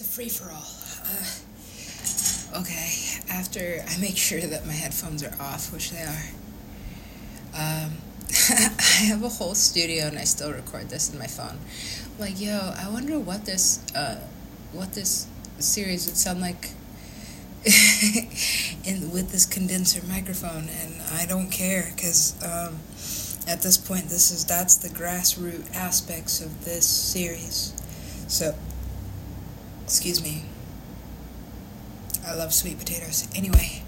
It's a free for all. Uh, okay, after I make sure that my headphones are off, which they are, um, I have a whole studio and I still record this in my phone. I'm like, yo, I wonder what this, uh, what this series would sound like in with this condenser microphone, and I don't care because um, at this point, this is that's the grassroots aspects of this series. So, excuse me. I love sweet potatoes. Anyway,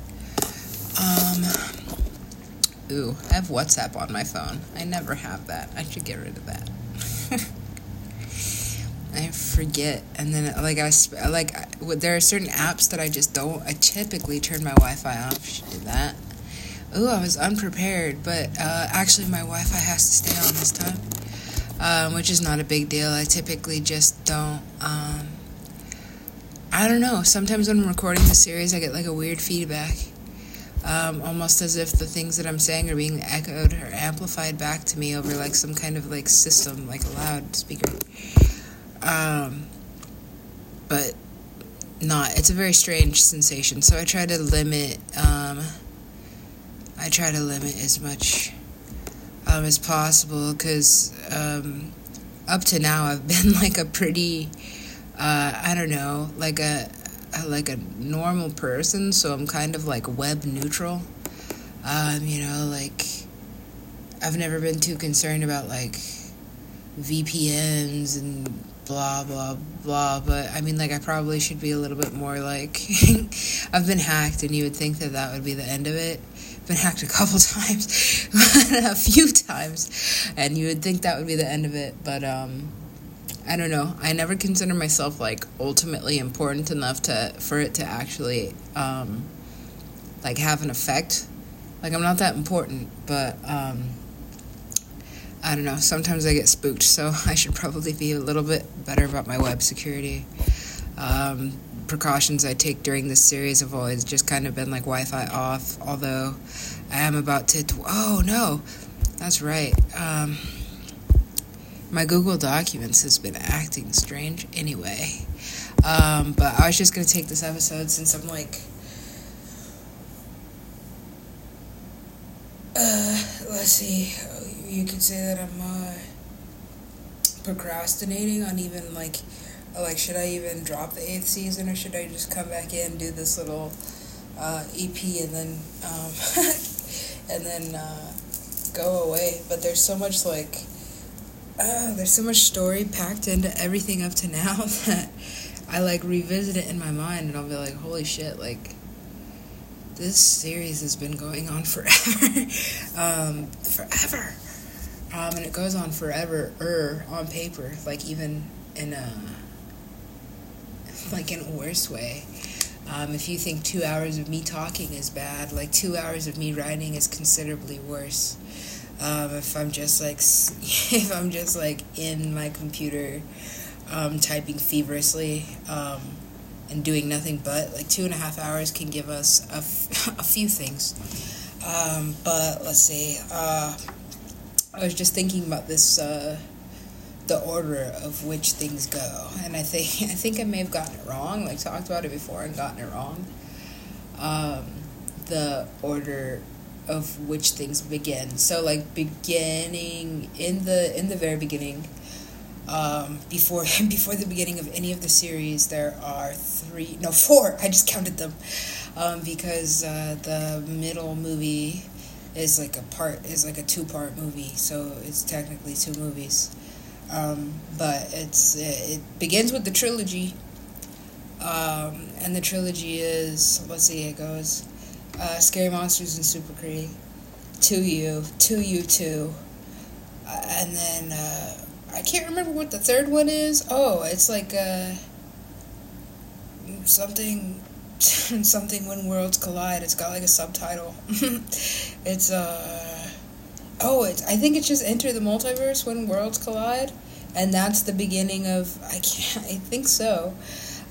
um, ooh, I have WhatsApp on my phone. I never have that. I should get rid of that. I forget, and then like I like there are certain apps that I just don't. I typically turn my Wi-Fi off. Should do that. Ooh, I was unprepared, but uh, actually my Wi-Fi has to stay on this time, um, which is not a big deal. I typically just don't. Um, I don't know. Sometimes when I'm recording the series, I get like a weird feedback, um, almost as if the things that I'm saying are being echoed or amplified back to me over like some kind of like system, like a loudspeaker. Um, but not. It's a very strange sensation. So I try to limit. Um, I try to limit as much um, as possible because um, up to now I've been like a pretty. Uh, I don't know, like a, like a normal person. So I'm kind of like web neutral. Um, you know, like I've never been too concerned about like VPNs and blah blah blah but i mean like i probably should be a little bit more like i've been hacked and you would think that that would be the end of it been hacked a couple times a few times and you would think that would be the end of it but um i don't know i never consider myself like ultimately important enough to for it to actually um like have an effect like i'm not that important but um I don't know. Sometimes I get spooked, so I should probably be a little bit better about my web security. Um, precautions I take during this series have always just kind of been like Wi Fi off, although I am about to. Oh, no. That's right. Um, my Google Documents has been acting strange anyway. Um, but I was just going to take this episode since I'm like. Uh, let's see you could say that I'm uh, procrastinating on even like like should I even drop the eighth season or should I just come back in do this little uh, EP and then um, and then uh, go away. But there's so much like uh, there's so much story packed into everything up to now that I like revisit it in my mind and I'll be like, holy shit, like this series has been going on forever, um, forever. Um, and it goes on forever er on paper, like even in a like in a worse way. Um, if you think two hours of me talking is bad, like two hours of me writing is considerably worse. Um, if I'm just like if I'm just like in my computer um, typing feverishly um, and doing nothing but like two and a half hours can give us a, f- a few things. Um, but let's see. Uh, I was just thinking about this, uh, the order of which things go, and I think I think I may have gotten it wrong. Like talked about it before and gotten it wrong. Um, the order of which things begin. So like beginning in the in the very beginning, um, before before the beginning of any of the series, there are three no four. I just counted them um, because uh, the middle movie is like a part is like a two part movie, so it's technically two movies. Um, but it's it begins with the trilogy, um, and the trilogy is let's see, it goes uh, Scary Monsters and Super Cree, To You, To You Two, uh, and then uh, I can't remember what the third one is. Oh, it's like uh, something something when worlds collide. It's got like a subtitle. it's uh oh, it's I think it's just enter the multiverse when worlds collide, and that's the beginning of I can't I think so.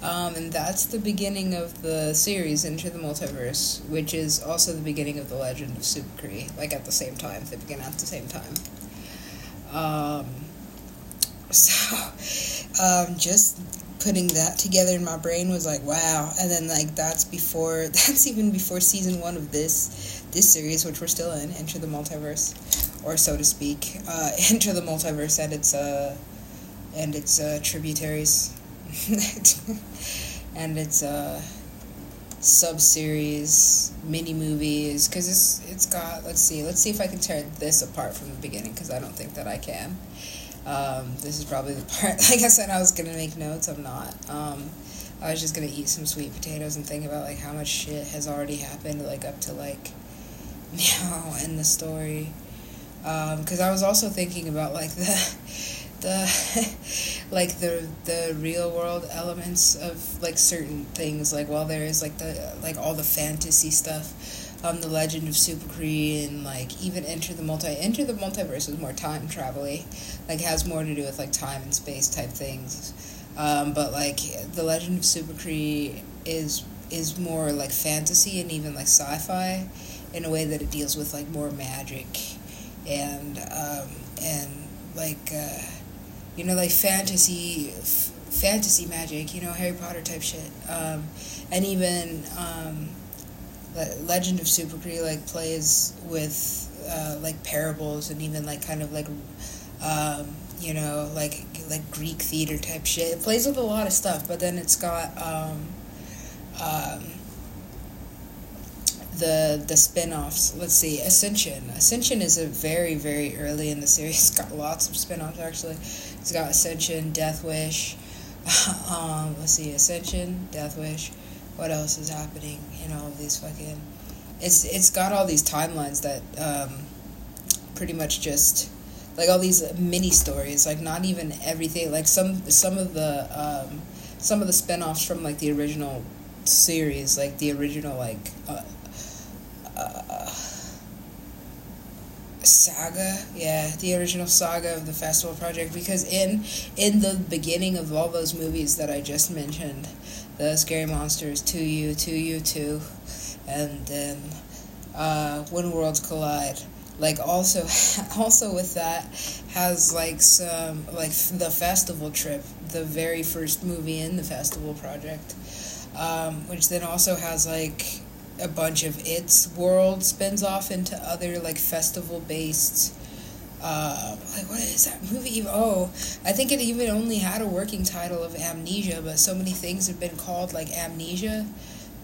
Um, and that's the beginning of the series Into the Multiverse, which is also the beginning of the Legend of Super. Like at the same time, they begin at the same time. Um, so um, just putting that together in my brain was like wow and then like that's before that's even before season one of this this series which we're still in enter the multiverse or so to speak uh, enter the multiverse and its uh and its uh, tributaries and its a sub series mini movies because it's it's got let's see let's see if i can tear this apart from the beginning because i don't think that i can. Um, this is probably the part like i said i was gonna make notes i'm not. Um, i was just gonna eat some sweet potatoes and think about like how much shit has already happened like up to like now in the story. Because um, i was also thinking about like the the like the the real world elements of like certain things. Like while there is like the like all the fantasy stuff um the legend of super Kree and like even enter the multi enter the multiverse is more time travel like has more to do with like time and space type things. Um but like the legend of super Kree is is more like fantasy and even like sci-fi in a way that it deals with like more magic and um and like uh you know, like fantasy, f- fantasy magic, you know, Harry Potter type shit, um, and even um, Legend of Super Kree like plays with uh, like parables and even like kind of like um, you know like like Greek theater type shit. It plays with a lot of stuff, but then it's got um, um, the the spin-offs. Let's see ascension. Ascension is a very very early in the series. It's got lots of spin-offs actually it's got ascension death wish um, let's see ascension death wish. What else is happening in all of these fucking it's it's got all these timelines that um, pretty much just like all these mini stories like not even everything like some some of the um, some of the spin-offs from like the original series like the original like uh, uh, saga yeah the original saga of the festival project because in in the beginning of all those movies that i just mentioned the scary monsters 2u 2u 2 and then uh, when worlds collide like also also with that has like some like the festival trip the very first movie in the festival project um, which then also has like a bunch of its world spins off into other like festival based uh, like what is that movie? Oh, I think it even only had a working title of Amnesia, but so many things have been called like Amnesia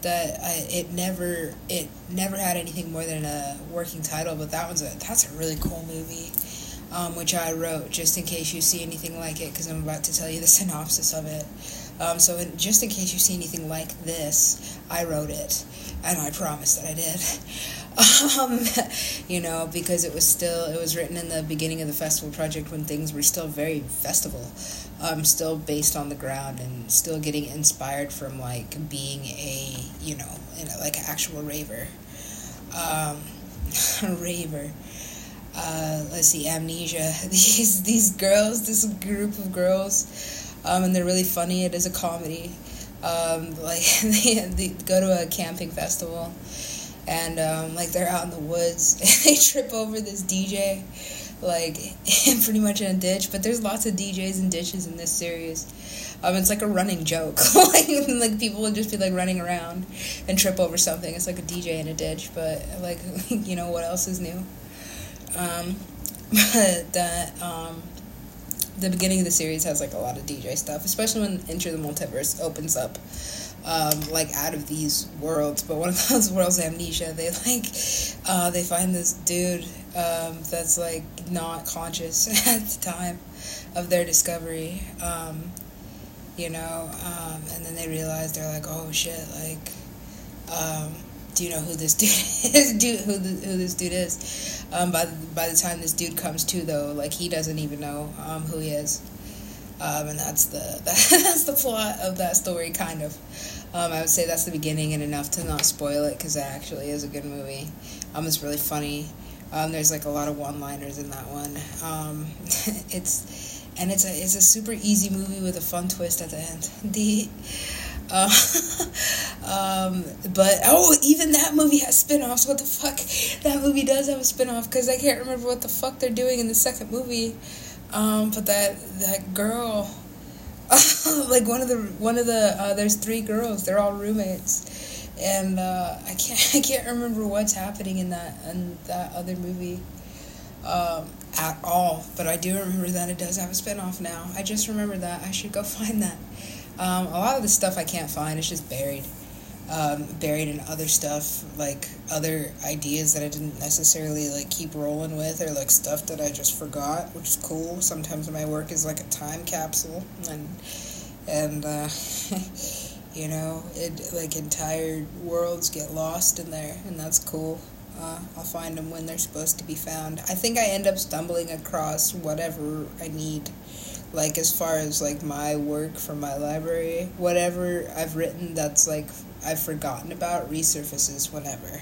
that I, it never it never had anything more than a working title. But that one's a that's a really cool movie, um, which I wrote just in case you see anything like it, because I'm about to tell you the synopsis of it. Um, so in, just in case you see anything like this, I wrote it and I promise that I did. Um, you know, because it was still it was written in the beginning of the festival project when things were still very festival, um, still based on the ground and still getting inspired from like being a you know like an actual raver, um, raver. Uh, let's see, amnesia. These these girls, this group of girls, um, and they're really funny. It is a comedy. Um, like they, they go to a camping festival, and um, like they're out in the woods, and they trip over this DJ, like pretty much in a ditch. But there's lots of DJs and ditches in this series. Um, it's like a running joke. like, like people would just be like running around and trip over something. It's like a DJ in a ditch, but like you know what else is new? Um, but that um, the beginning of the series has like a lot of DJ stuff, especially when Enter the Multiverse opens up, um, like out of these worlds. But one of those worlds, Amnesia, they like uh, they find this dude um, that's like not conscious at the time of their discovery, um, you know, um, and then they realize they're like, oh shit, like um, do you know who this dude is? dude, who, the, who this dude is? Um, by the, by the time this dude comes to, though, like he doesn't even know um, who he is, um, and that's the that, that's the plot of that story, kind of. Um, I would say that's the beginning and enough to not spoil it because it actually is a good movie. Um, it's really funny. Um, there's like a lot of one-liners in that one. It's and it's a it's a super easy movie with a fun twist at the end. The uh, um, but oh, even that movie has spin-offs. What the fuck? That movie does have a spin-off because I can't remember what the fuck they're doing in the second movie. Um, but that that girl, like one of the one of the uh, there's three girls. They're all roommates, and uh, I can't I can't remember what's happening in that in that other movie. Um, at all, but I do remember that it does have a spinoff now. I just remember that. I should go find that. Um, a lot of the stuff I can't find. It's just buried um, buried in other stuff, like other ideas that I didn't necessarily like keep rolling with, or like stuff that I just forgot, which is cool. Sometimes my work is like a time capsule, and and uh, you know, it like entire worlds get lost in there, and that's cool. Uh, I'll find them when they're supposed to be found. I think I end up stumbling across whatever I need like as far as like my work from my library whatever i've written that's like I've forgotten about resurfaces whenever.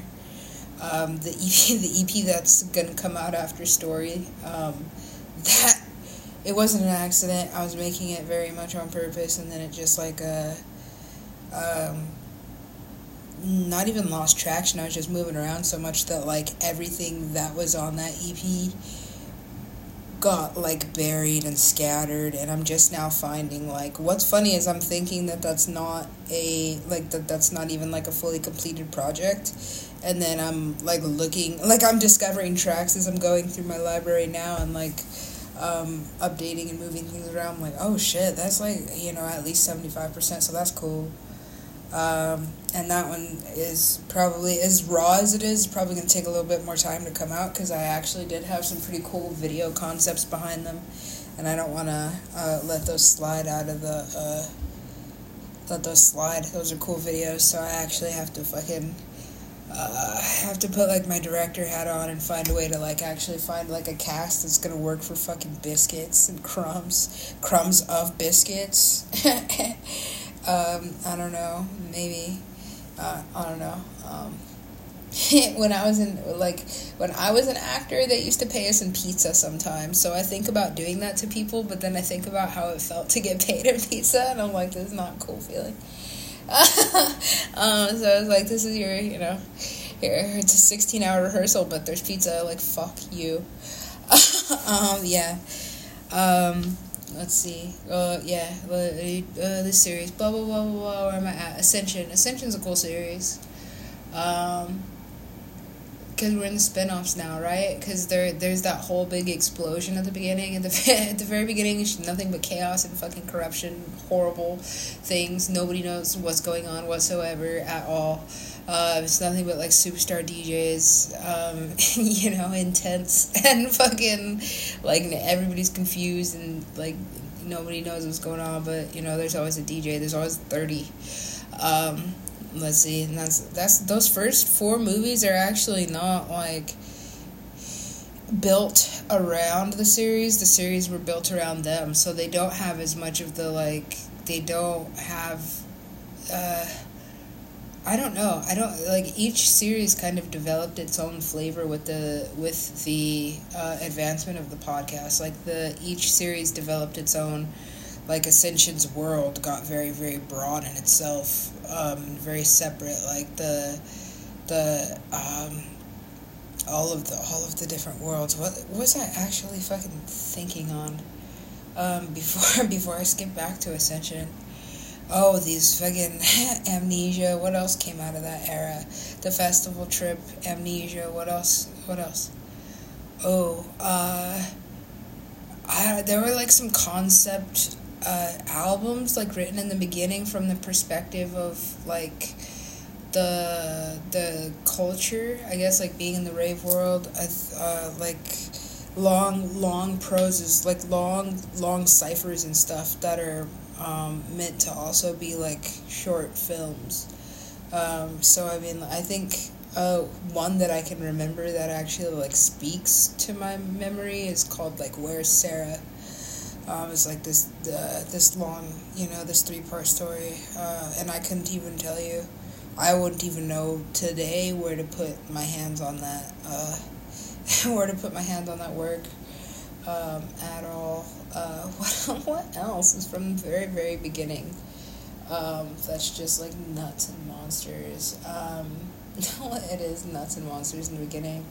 Um, the EP, the EP that's gonna come out after Story, um, that it wasn't an accident. I was making it very much on purpose, and then it just like uh, um, not even lost traction. I was just moving around so much that like everything that was on that EP got like buried and scattered and i'm just now finding like what's funny is i'm thinking that that's not a like that that's not even like a fully completed project and then i'm like looking like i'm discovering tracks as i'm going through my library now and like um, updating and moving things around. I'm like oh shit that's like you know at least 75% so that's cool um, and that one is probably as raw as it is probably to take a little bit more time to come out because i actually did have some pretty cool video concepts behind them. And i don't want to uh, let those slide out of the uh, let those slide. Those are cool videos so i actually have to fucking uh, have to put like my director hat on and find a way to like actually find like a cast that's gonna work for fucking biscuits and crumbs crumbs of biscuits um, I don't know, maybe, uh, I don't know. Um, when I was in like when I was an actor, they used to pay us in pizza sometimes. So I think about doing that to people, but then I think about how it felt to get paid in pizza, and I'm like, this is not a cool feeling. um, so I was like, this is your, you know, here it's a 16 hour rehearsal, but there's pizza. Like fuck you. um, yeah. Um, let's see. Uh, yeah, uh, this series. Blah blah blah blah blah. Where am I at? Ascension. Ascension's a cool series. Um, because we're in the spin-offs now, right? Because there, there's that whole big explosion at the beginning. At the at the very beginning, it's nothing but chaos and fucking corruption, horrible things. Nobody knows what's going on whatsoever at all. Uh, it's nothing but like superstar DJs, um, you know, intense and fucking like everybody's confused and like nobody knows what's going on. But you know, there's always a DJ. There's always thirty. Um, let's see, and that's that's those first four movies are actually not like built around the series. The series were built around them, so they don't have as much of the like. They don't have. Uh, I don't know. I don't like each series kind of developed its own flavor with the with the uh, advancement of the podcast. Like the each series developed its own like Ascension's world got very very broad in itself, um, very separate. Like the the um, all of the all of the different worlds. What, was I actually fucking thinking on um, before before I skip back to Ascension? Oh, these fucking amnesia. What else came out of that era? The festival trip, amnesia. What else? What else? Oh, uh, I there were like some concept uh, albums like written in the beginning from the perspective of like the the culture. I guess like being in the rave world. Uh, like long long proses, like long long ciphers and stuff that are um, meant to also be like short films. Um, so I mean, I think uh, one that I can remember that actually like speaks to my memory is called like "Where's Sarah." Um, it's like this uh, this long, you know, this three part story, uh, and I couldn't even tell you. I wouldn't even know today where to put my hands on that. Uh, where to put my hands on that work um, at all. Uh, what, what else is from the very, very beginning? Um, that's just like nuts and monsters. Um, it is nuts and monsters in the beginning.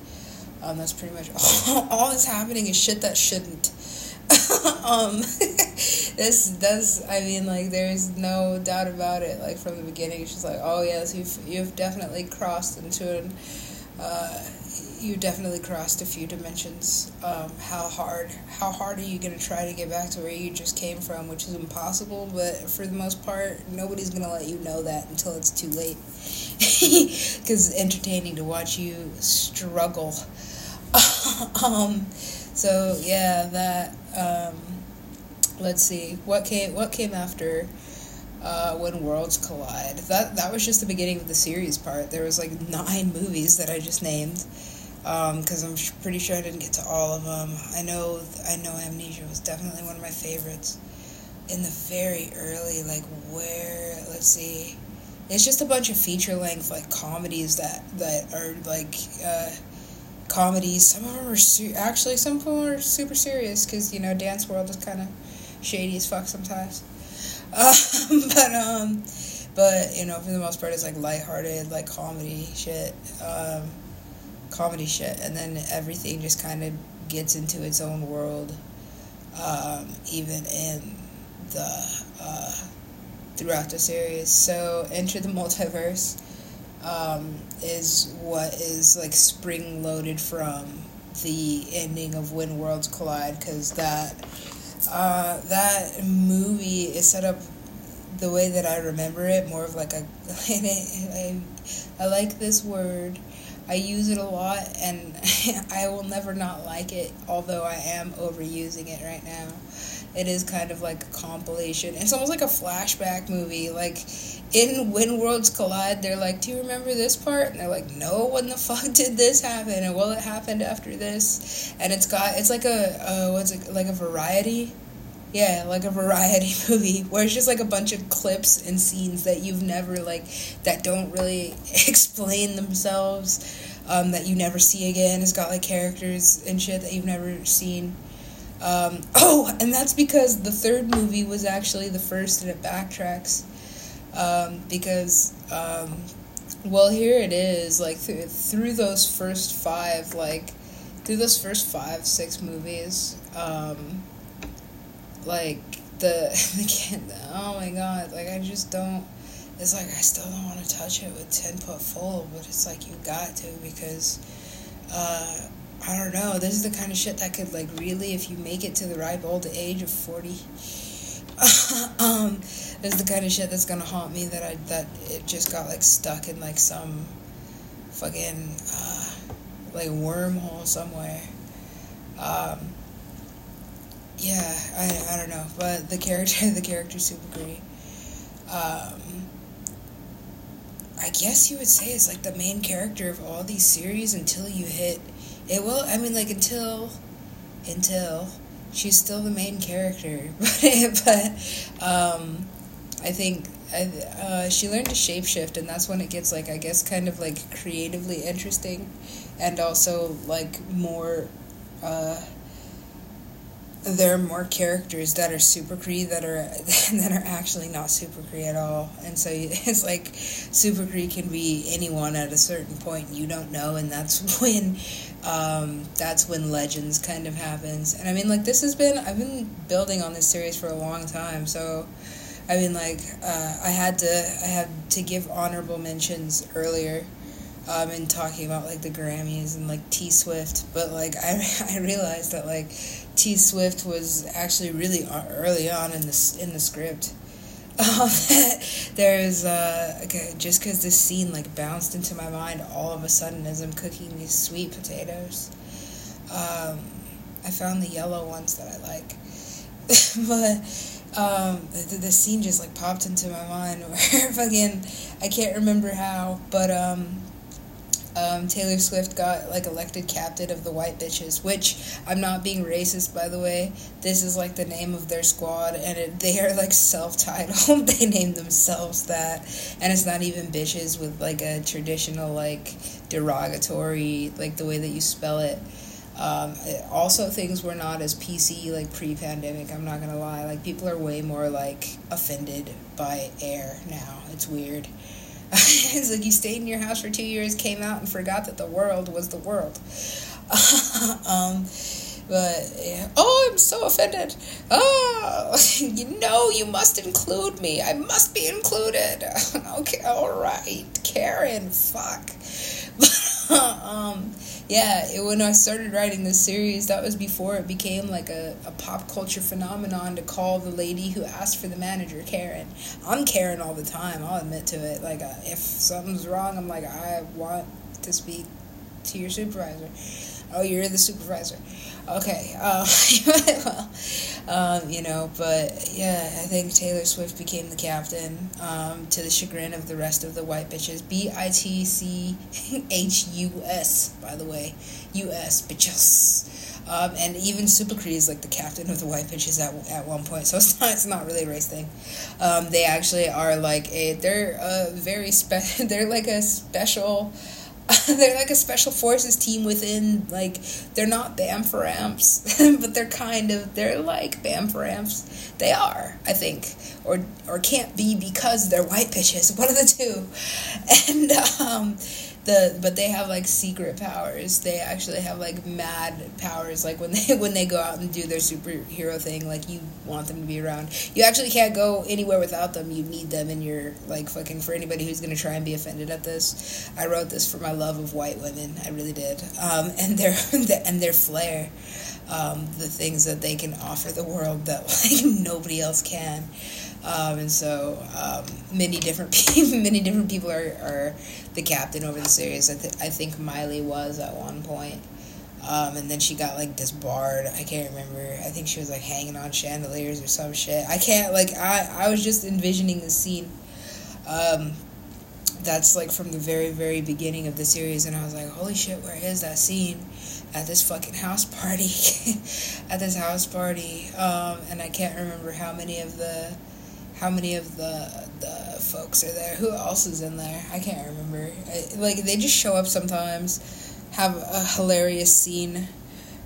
Um, that's pretty much all, all that's happening is shit that shouldn't. um, this does. I mean, like, there's no doubt about it. Like from the beginning, just like, oh yes, you've you've definitely crossed into an. Uh, you definitely crossed a few dimensions. Um, how hard? How hard are you gonna try to get back to where you just came from, which is impossible. But for the most part, nobody's gonna let you know that until it's too late. Because it's entertaining to watch you struggle. um, so yeah, that. Um, let's see what came. What came after? Uh, when worlds collide. That that was just the beginning of the series part. There was like nine movies that I just named because um, I'm pretty sure I didn't get to all of them. I know I know Amnesia was definitely one of my favorites. In the very early, like where let's see, it's just a bunch of feature length like comedies that that are like uh, comedies. Some of them are su- actually some of them are super serious because you know Dance World is kind of shady as fuck sometimes. Um, but um, but you know for the most part it's like lighthearted like comedy shit. Um, comedy shit, and then everything just kind of gets into its own world, um, even in the uh, throughout the series. So, Enter the Multiverse um, is what is like spring loaded from the ending of When Worlds Collide, because that uh, that movie is set up the way that I remember it, more of like a. I, I like this word I use it a lot and I will never not like it, although I am overusing it right now. It is kind of like a compilation. It's almost like a flashback movie. Like in When Worlds Collide, they're like, Do you remember this part? And they're like, No, when the fuck did this happen? And well, it happened after this. And it's got, it's like a, uh, what's it, like a variety yeah, like a variety movie where it's just like a bunch of clips and scenes that you've never like that don't really explain themselves. Um, that you never see again. It's got like characters and shit that you've never seen. Um, oh, and that's because the third movie was actually the first and it backtracks. Um, because, um, well, here it is. Like, th- through those first five, like, through those first five, six movies, um, like the the oh my god like i just don't it's like i still don't want to touch it with 10 foot full but it's like you got to because uh i don't know this is the kind of shit that could like really if you make it to the ripe old age of 40 um this is the kind of shit that's gonna haunt me that i that it just got like stuck in like some fucking uh like wormhole somewhere. Um yeah, I, I don't know, but the character the character's super great. Um, I guess you would say it's like the main character of all these series until you hit it. Well, I mean, like until until she's still the main character, but um, I think uh, she learned to shapeshift, and that's when it gets like I guess kind of like creatively interesting, and also like more. Uh, there are more characters that are super Kree that are that are actually not super Kree at all, and so it's like super Kree can be anyone at a certain point you don't know, and that's when um, that's when legends kind of happens. And I mean, like this has been I've been building on this series for a long time, so I mean, like uh, I had to I had to give honorable mentions earlier um, and talking about like the Grammys and like T Swift, but like I I realized that like T Swift was actually really early on in the in the script. Um, there's uh, okay, just because this scene like bounced into my mind all of a sudden as I'm cooking these sweet potatoes. Um, I found the yellow ones that I like, but um, the, the scene just like popped into my mind where fucking I can't remember how, but um, um, Taylor Swift got like elected captain of the White Bitches, which I'm not being racist by the way. This is like the name of their squad, and it, they are like self-titled. they name themselves that, and it's not even bitches with like a traditional like derogatory like the way that you spell it. Um, also, things were not as PC like pre-pandemic. I'm not gonna lie. Like people are way more like offended by air now. It's weird. it's like you stayed in your house for two years, came out, and forgot that the world was the world. um, But yeah. oh, I'm so offended. Oh, you know, you must include me. I must be included. okay, all right, Karen. Fuck. um, yeah, it, when I started writing this series, that was before it became like a, a pop culture phenomenon to call the lady who asked for the manager Karen. I'm Karen all the time. I'll admit to it. Like, uh, if something's wrong, I'm like, I want to speak to your supervisor. Oh, you're the supervisor. Okay. Uh, well, um, you know, but yeah, I think Taylor Swift became the captain um, to the chagrin of the rest of the white bitches. B I T C H U S, by the way. U S, bitches. Um, and even Super is like the captain of the white bitches at, at one point, so it's not it's not really a race thing. Um, they actually are like a they're a very spe- they're like a special they're like a special forces team within like they're not Bam4Amps, but they're kind of they're like Bam4Amps. They are, I think, or or can't be because they're white bitches. One of the two, and um, the but they have like secret powers. They actually have like mad powers. Like when they when they go out and do their superhero thing, like you want them to be around. You actually can't go anywhere without them. You need them in your like fucking for anybody who's gonna try and be offended at this. I wrote this for my love of white women. I really did. Um, and their and their flair. Um, the things that they can offer the world that like nobody else can. Um, and so um, many different people, many different people are, are the captain over the series. I, th- I think Miley was at one point. Um, and then she got like disbarred. I can't remember. I think she was like hanging on chandeliers or some shit. I can't like I I was just envisioning the scene. Um, that's like from the very very beginning of the series, and I was like, holy shit, where is that scene? At this fucking house party, at this house party, um, and I can't remember how many of the how many of the the folks are there. Who else is in there? I can't remember. I, like they just show up sometimes, have a hilarious scene,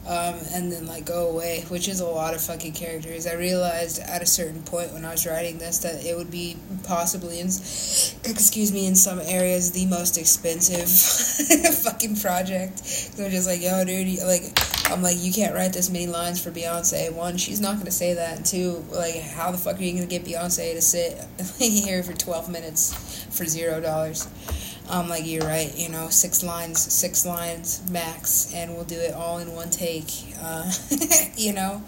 um, and then like go away, which is a lot of fucking characters. I realized at a certain point when I was writing this that it would be possibly in, excuse me, in some areas the most expensive fucking project. So just like, yo, dude, like I'm like, you can't write this many lines for Beyonce. One, she's not gonna say that. And two, like, how the fuck are you gonna get Beyonce to sit here for 12 minutes for zero dollars? I'm like, you're right. You know, six lines, six lines max, and we'll do it all in one take. Uh, you know.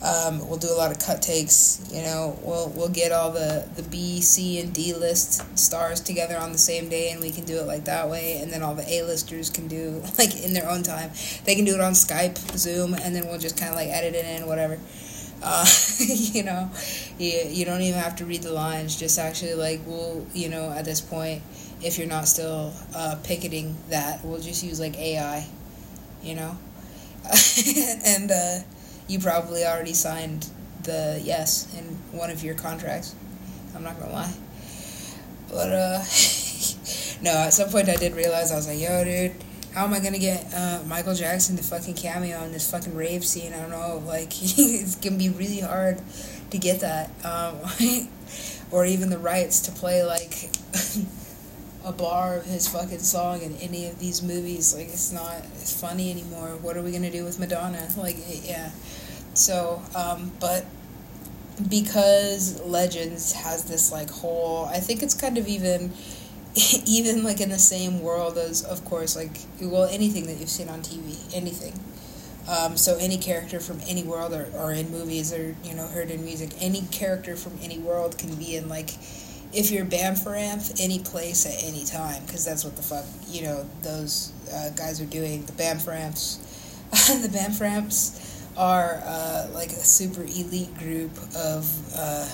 Um, we'll do a lot of cut takes. You know, we'll we'll get all the the B, C, and D list stars together on the same day, and we can do it like that way. And then all the A listers can do like in their own time. They can do it on Skype, Zoom, and then we'll just kind of like edit it in, whatever. Uh, you know, you you don't even have to read the lines. Just actually like we'll you know at this point, if you're not still uh, picketing that, we'll just use like AI. You know, and. uh you probably already signed the yes in one of your contracts. I'm not gonna lie. But uh no, at some point I did realize I was like, yo dude, how am I gonna get uh, Michael Jackson to fucking cameo in this fucking rave scene? I don't know, like it's gonna be really hard to get that. Um, or even the rights to play like a bar of his fucking song in any of these movies. Like it's not funny anymore. What are we gonna do with Madonna? Like yeah. So, um, but because Legends has this like whole, I think it's kind of even, even like in the same world as, of course, like well anything that you've seen on TV, anything. Um, so any character from any world or, or in movies or you know heard in music, any character from any world can be in like if you're Bam4Amp, any place at any time, because that's what the fuck you know those uh, guys are doing. The Bam4Amps, the Bam4Amps are uh, like a super elite group of uh,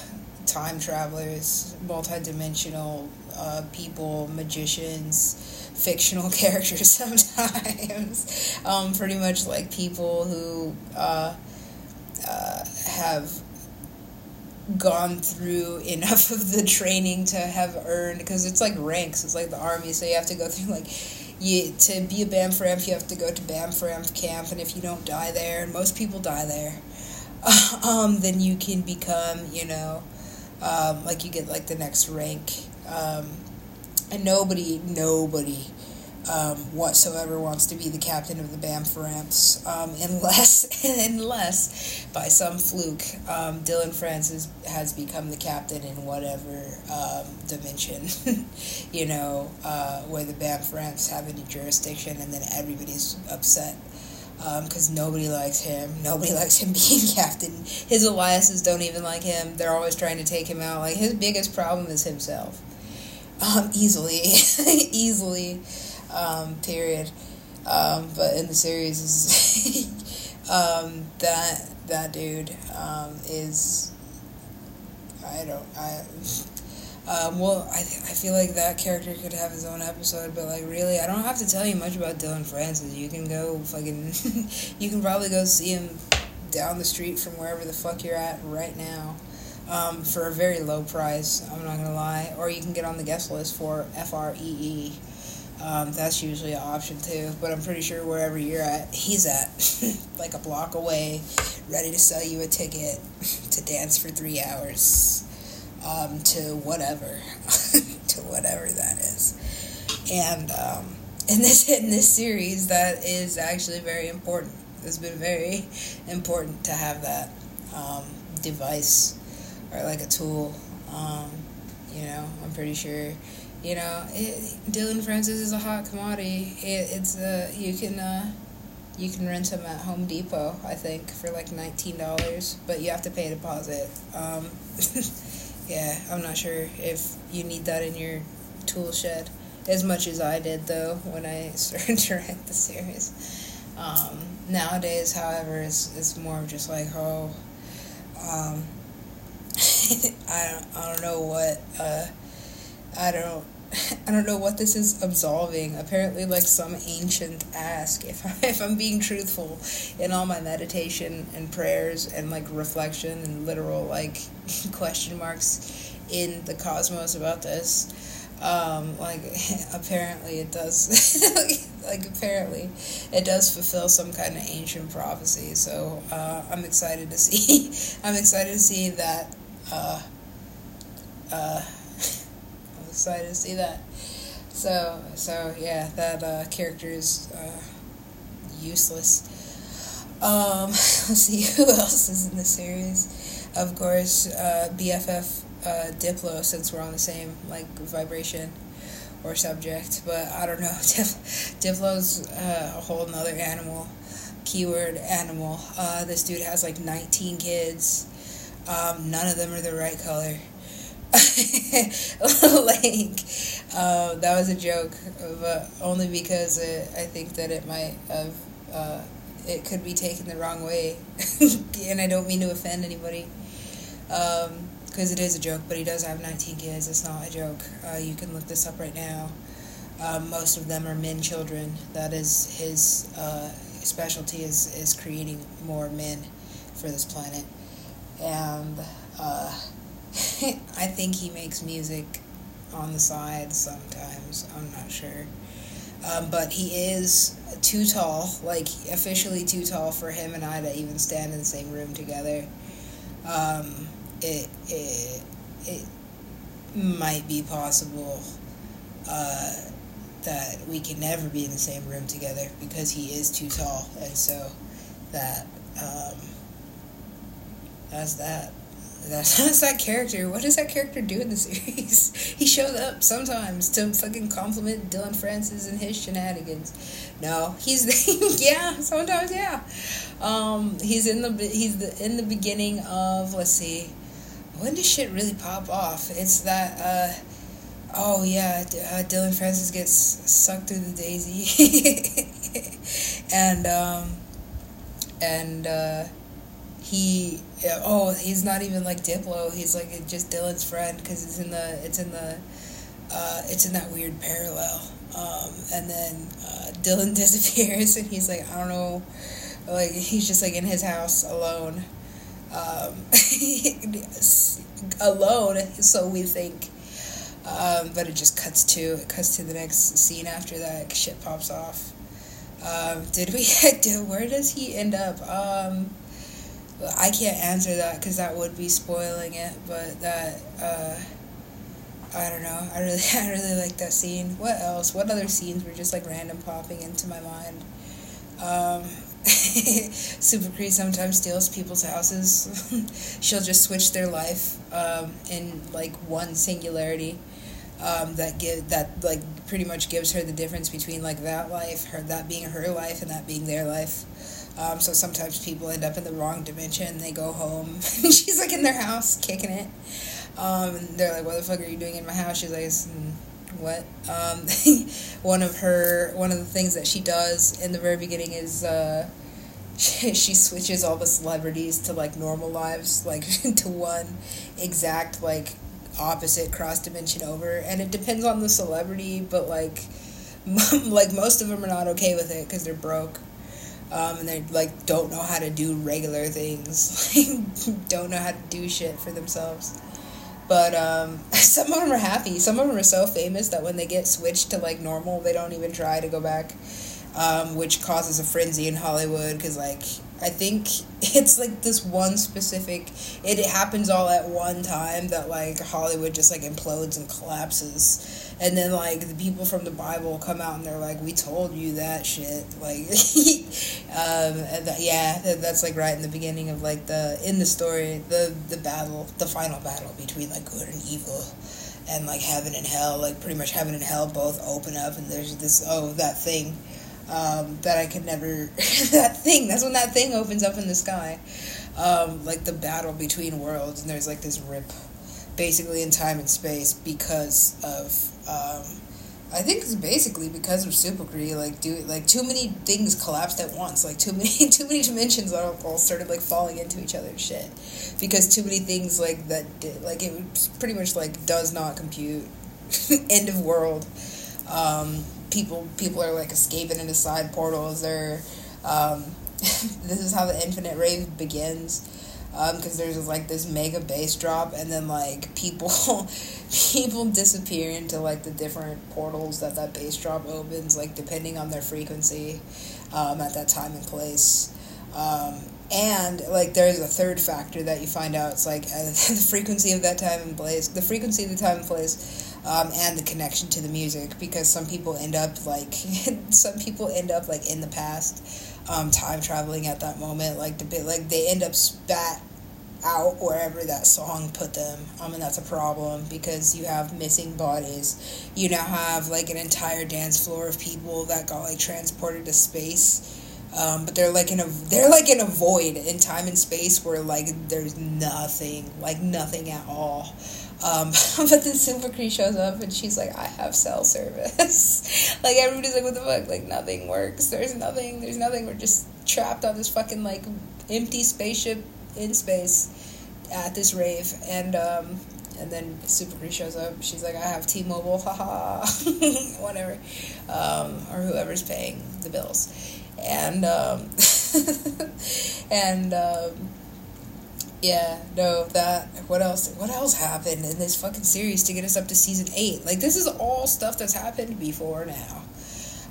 time travelers, multidimensional uh, people, magicians, fictional characters sometimes. um, pretty much like people who uh, uh, have gone through enough of the training to have earned because it's like ranks it's like the army so you have to go through like you to be a Bam4Amp, you have to go to Bam4Amp camp, and if you don't die there, and most people die there, um, then you can become, you know, um, like you get like the next rank, um, and nobody, nobody um, whatsoever wants to be the captain of the Banff Ramps, um, unless unless by some fluke um, Dillon Francis has become the captain in whatever um, dimension, you know, uh, where the Banff Ramps have any jurisdiction, and then everybody's upset because um, nobody likes him. Nobody likes him being captain. His Eliases don't even like him. They're always trying to take him out. Like his biggest problem is himself. Um, easily, easily um, period. Um, but in the series, is um, that that dude um, is I don't I. Um, well, I, I feel like that character could have his own episode, but like really, I don't have to tell you much about Dillon Francis. You can go fucking, you can probably go see him down the street from wherever the fuck you're at right now, um, for a very low price. I'm not gonna lie, or you can get on the guest list for F R E E. Um, that's usually an option too, but I'm pretty sure wherever you're at, he's at, like a block away, ready to sell you a ticket to dance for three hours, um, to whatever, to whatever that is. And um, in this in this series, that is actually very important. It's been very important to have that um, device or like a tool. Um, you know, I'm pretty sure you know, it, Dillon Francis is a hot commodity. It, it's uh, you can uh, you can rent them at Home Depot, I think, for like nineteen dollars, but you have to pay a deposit. Um, yeah, I'm not sure if you need that in your tool shed as much as I did though when I started to rent the series. Um, nowadays, however, it's it's more of just like oh, um, I don't I don't know what uh, I don't I don't know what this is absolving. Apparently, like some ancient ask. If I, if I'm being truthful in all my meditation and prayers and like reflection and literal like question marks in the cosmos about this, um, like apparently it does. like apparently, it does fulfill some kind of ancient prophecy. So uh, I'm excited to see. I'm excited to see that. Uh, uh, excited to see that. So, so yeah, that uh, character is uh, useless. Um, let's see who else is in the series. Of course, uh, BFF uh, Diplo, since we're on the same like vibration or subject. But I don't know. Diplo's uh, a whole nother animal. Keyword animal. Uh, this dude has like 19 kids. Um, none of them are the right color. like uh, that was a joke, but only because it, I think that it might have uh, it could be taken the wrong way, and I don't mean to offend anybody, because um, it is a joke. But he does have nineteen kids. It's not a joke. Uh, you can look this up right now. Um, most of them are men children. That is his uh, specialty is is creating more men for this planet, and uh, I think he makes music on the side sometimes. I'm not sure. Um, but he is too tall, like officially too tall for him and I to even stand in the same room together. Um, it, it, it might be possible uh, that we can never be in the same room together because he is too tall. And so that, um, that's that. That's, that's that character. What does that character do in the series? he shows up sometimes to fucking compliment Dillon Francis and his shenanigans. No, he's yeah, sometimes yeah. Um, he's in the he's the in the beginning of let's see, when does shit really pop off? It's that uh, oh yeah, uh, Dillon Francis gets sucked through the daisy, and um, and uh he oh he's not even like Diplo. He's like just Dillon's friend because it's in the it's in the uh, it's in that weird parallel. Um, and then uh, Dillon disappears and he's like I don't know, like he's just like in his house alone, um, alone. So we think. Um, but it just cuts to it cuts to the next scene after that. Shit pops off. Um, did we? Did, where does he end up? Um, I can't answer that because that would be spoiling it. But that uh, I don't know. I really, I really like that scene. What else? What other scenes were just like random popping into my mind? Um, Super Cree sometimes steals people's houses. She'll just switch their life um, in like one singularity. Um, that give that like pretty much gives her the difference between like that life, her that being her life, and that being their life. Um, so sometimes people end up in the wrong dimension. They go home, and she's like in their house kicking it. Um, they're like, "What the fuck are you doing in my house?" She's like, mm, "What?" Um, one of her one of the things that she does in the very beginning is uh, she, she switches all the celebrities to like normal lives, like to one exact like opposite cross dimension over, and it depends on the celebrity, but like like most of them are not okay with it because they're broke. Um, and they like don't know how to do regular things, like don't know how to do shit for themselves. But um, some of them are happy. Some of them are so famous that when they get switched to like normal, they don't even try to go back, um, which causes a frenzy in Hollywood because like I think it's like this one specific. It happens all at one time that like Hollywood just like implodes and collapses, and then like the people from the Bible come out and they're like, "We told you that shit." Like, um, yeah, that's like right in the beginning of like the in the story, the the battle, the final battle between like good and evil and like heaven and hell like pretty much heaven and hell both open up and there's this oh that thing um, that I could never. that thing. That's when that thing opens up in the sky, um, like the battle between worlds, and there's like this rip, basically in time and space because of. Um, I think it's basically because of Super Cree, like do like too many things collapsed at once, like too many too many dimensions all, all started like falling into each other shit, because too many things like that like it was pretty much like does not compute, end of world, um, people people are like escaping into side portals or um, this is how the infinite rave begins because um, there's like this mega bass drop and then like people people disappear into like the different portals that that bass drop opens like depending on their frequency um, at that time and place. Um, and like there's a third factor that you find out it's like uh, the frequency of that time and place the frequency of the time and place um, and the connection to the music because some people end up like some people end up like in the past um, time traveling at that moment like the bit like they end up spat out wherever that song put them. I mean that's a problem because you have missing bodies. You now have like an entire dance floor of people that got like transported to space. Um, but they're like in a they're like in a void in time and space where like there's nothing like nothing at all um, but then Super Cree shows up and she's like, I have cell service. like everybody's like, what the fuck? Like nothing works. There's nothing. There's nothing. We're just trapped on this fucking like empty spaceship in space at this rave. And um, and then Super Cree shows up. She's like, I have T-Mobile. Haha. Whatever. Um, or whoever's paying the bills. And um, and um, yeah, no, that what else what else happened in this fucking series to get us up to season eight? Like this is all stuff that's happened before now.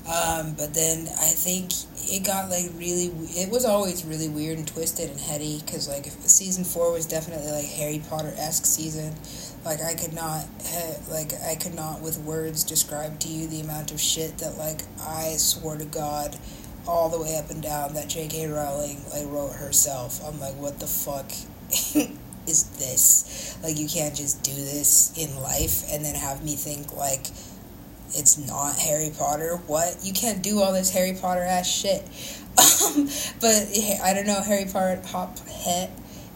Um, but then I think it got like really. It was always really weird and twisted and heady because like season four was definitely like Harry Potter esque season. Like I could not like I could not with words describe to you the amount of shit that like I swore to God all the way up and down that J.K. Rowling like wrote herself. I'm like, what the fuck is this? Like, you can't just do this in life and then have me think, like, it's not Harry Potter. What? You can't do all this Harry Potter ass shit. Um, but I don't know, Harry Potter, pop, Het,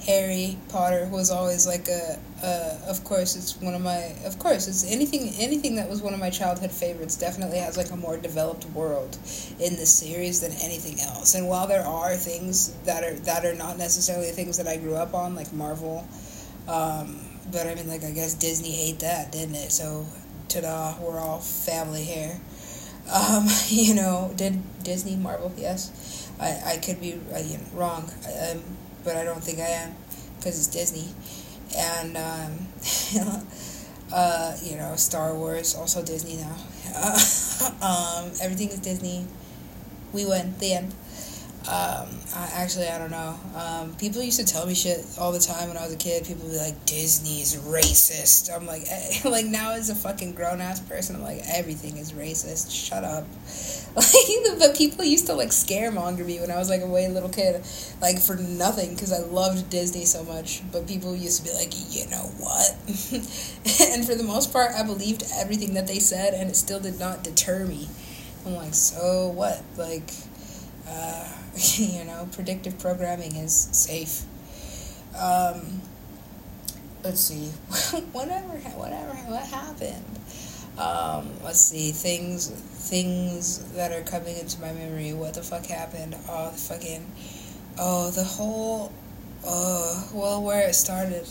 Harry Potter was always like a, uh, of course it's one of my of course it's anything anything that was one of my childhood favorites definitely has like a more developed world in the series than anything else. And while there are things that are that are not necessarily things that I grew up on like Marvel um, but I mean like I guess Disney hate that didn't it? So ta-da we're all family here. Um, you know did Disney Marvel yes I, I could be uh, you know, wrong. Um, but I don't think I am because it's Disney. And, um, uh, you know, Star Wars, also Disney now. um, everything is Disney. We win. The end. Um, I, actually, I don't know. Um, people used to tell me shit all the time when I was a kid. People would be like, Disney's racist. I'm like, eh, like now as a fucking grown ass person, I'm like, everything is racist. Shut up. Like, but people used to like scaremonger me when I was like a way little kid, like for nothing because I loved Disney so much. But people used to be like, you know what? and for the most part, I believed everything that they said, and it still did not deter me. I'm like, so what? Like, uh, you know, predictive programming is safe. Um, let's see, whatever, whatever, what happened? Um, let's see, things, things that are coming into my memory. What the fuck happened? Oh, the fucking, oh, the whole, oh, well, where it started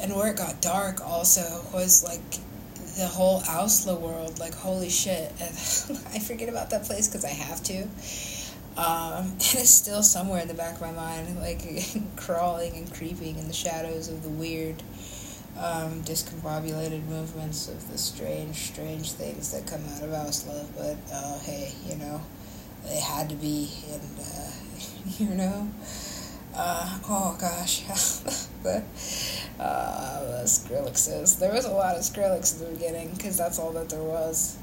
and where it got dark also was like the whole Ausla world. Like, holy shit. I forget about that place because I have to. Um, and it's still somewhere in the back of my mind, like crawling and creeping in the shadows of the weird, um, discombobulated movements of the strange, strange things that come out of Ausla. But uh, hey, you know, they had to be, and uh, you know. Uh, oh gosh, the, uh, the Skrillexes. There was a lot of Skrillex in the beginning because that's all that there was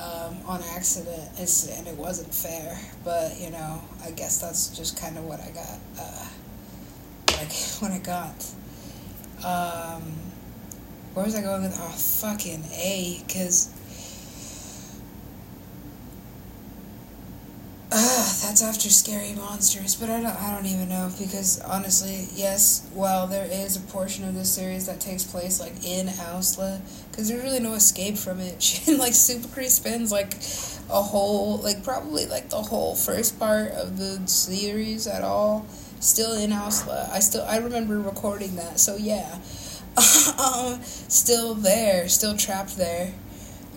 um, on accident. And it wasn't fair, but you know, I guess that's just kind of what I got. Uh, like what I got. Um, where was I going with? Oh, fucking A, because Uh, that's after scary monsters, but I don't. I don't even know because honestly, yes. Well, there is a portion of this series that takes place like in Ausla, because there's really no escape from it. Like Super Cree spends like a whole, like probably like the whole first part of the series at all, still in Ausla. I still I remember recording that, so yeah, um, still there, still trapped there,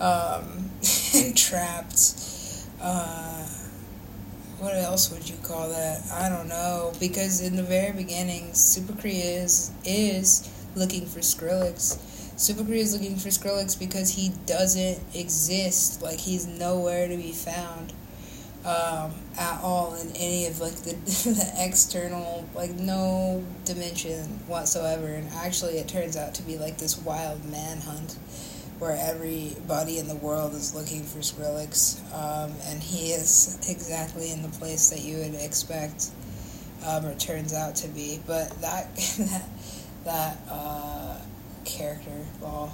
um, trapped. Uh, what else would you call that? I don't know because in the very beginning, Super Cree is is looking for Skrillex. Super Cree is looking for Skrillex because he doesn't exist. Like he's nowhere to be found um, at all in any of like the the external like no dimension whatsoever. And actually, it turns out to be like this wild manhunt where everybody in the world is looking for Skrillex, um, and he is exactly in the place that you would expect, um, or turns out to be. But that that that uh, character law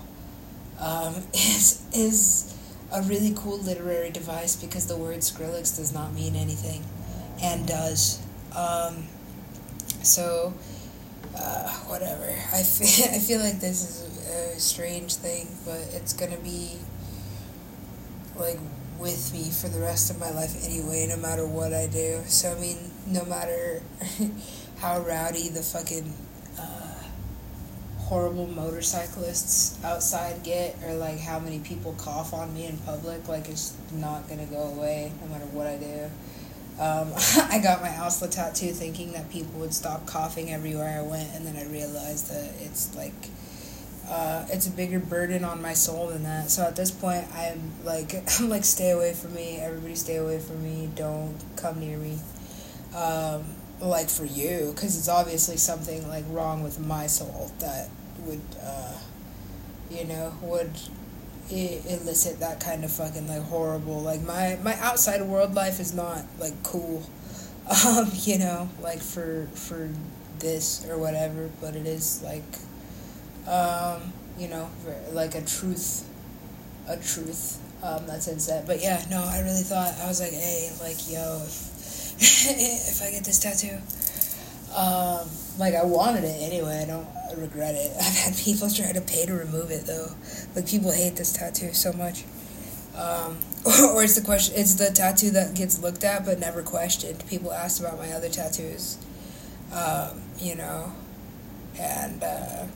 um, is is a really cool literary device because the word Skrillex does not mean anything, and does. Um, so, uh, whatever. I feel I feel like this is a strange thing, but it's gonna be like with me for the rest of my life anyway, no matter what I do. So I mean, no matter how rowdy the fucking uh, horrible motorcyclists outside get, or like how many people cough on me in public, like it's not gonna go away no matter what I do. Um, I got my Ausla tattoo thinking that people would stop coughing everywhere I went, and then I realized that it's like uh, it's a bigger burden on my soul than that. So at this point, I'm like, I'm like, stay away from me. Everybody, stay away from me. Don't come near me. Um, like for you, because it's obviously something like wrong with my soul that would, uh, you know, would elicit that kind of fucking like horrible. Like my my outside world life is not like cool. Um, you know, like for for this or whatever, but it is like um, you know, like a truth, a truth um, that's inset. But yeah, no, I really thought I was like, hey, like yo, if, if I get this tattoo, um, like I wanted it anyway. I don't regret it. I've had people try to pay to remove it though. Like people hate this tattoo so much. Um, or, it's the question. It's the tattoo that gets looked at but never questioned. People ask about my other tattoos. Um, you know, and. Uh,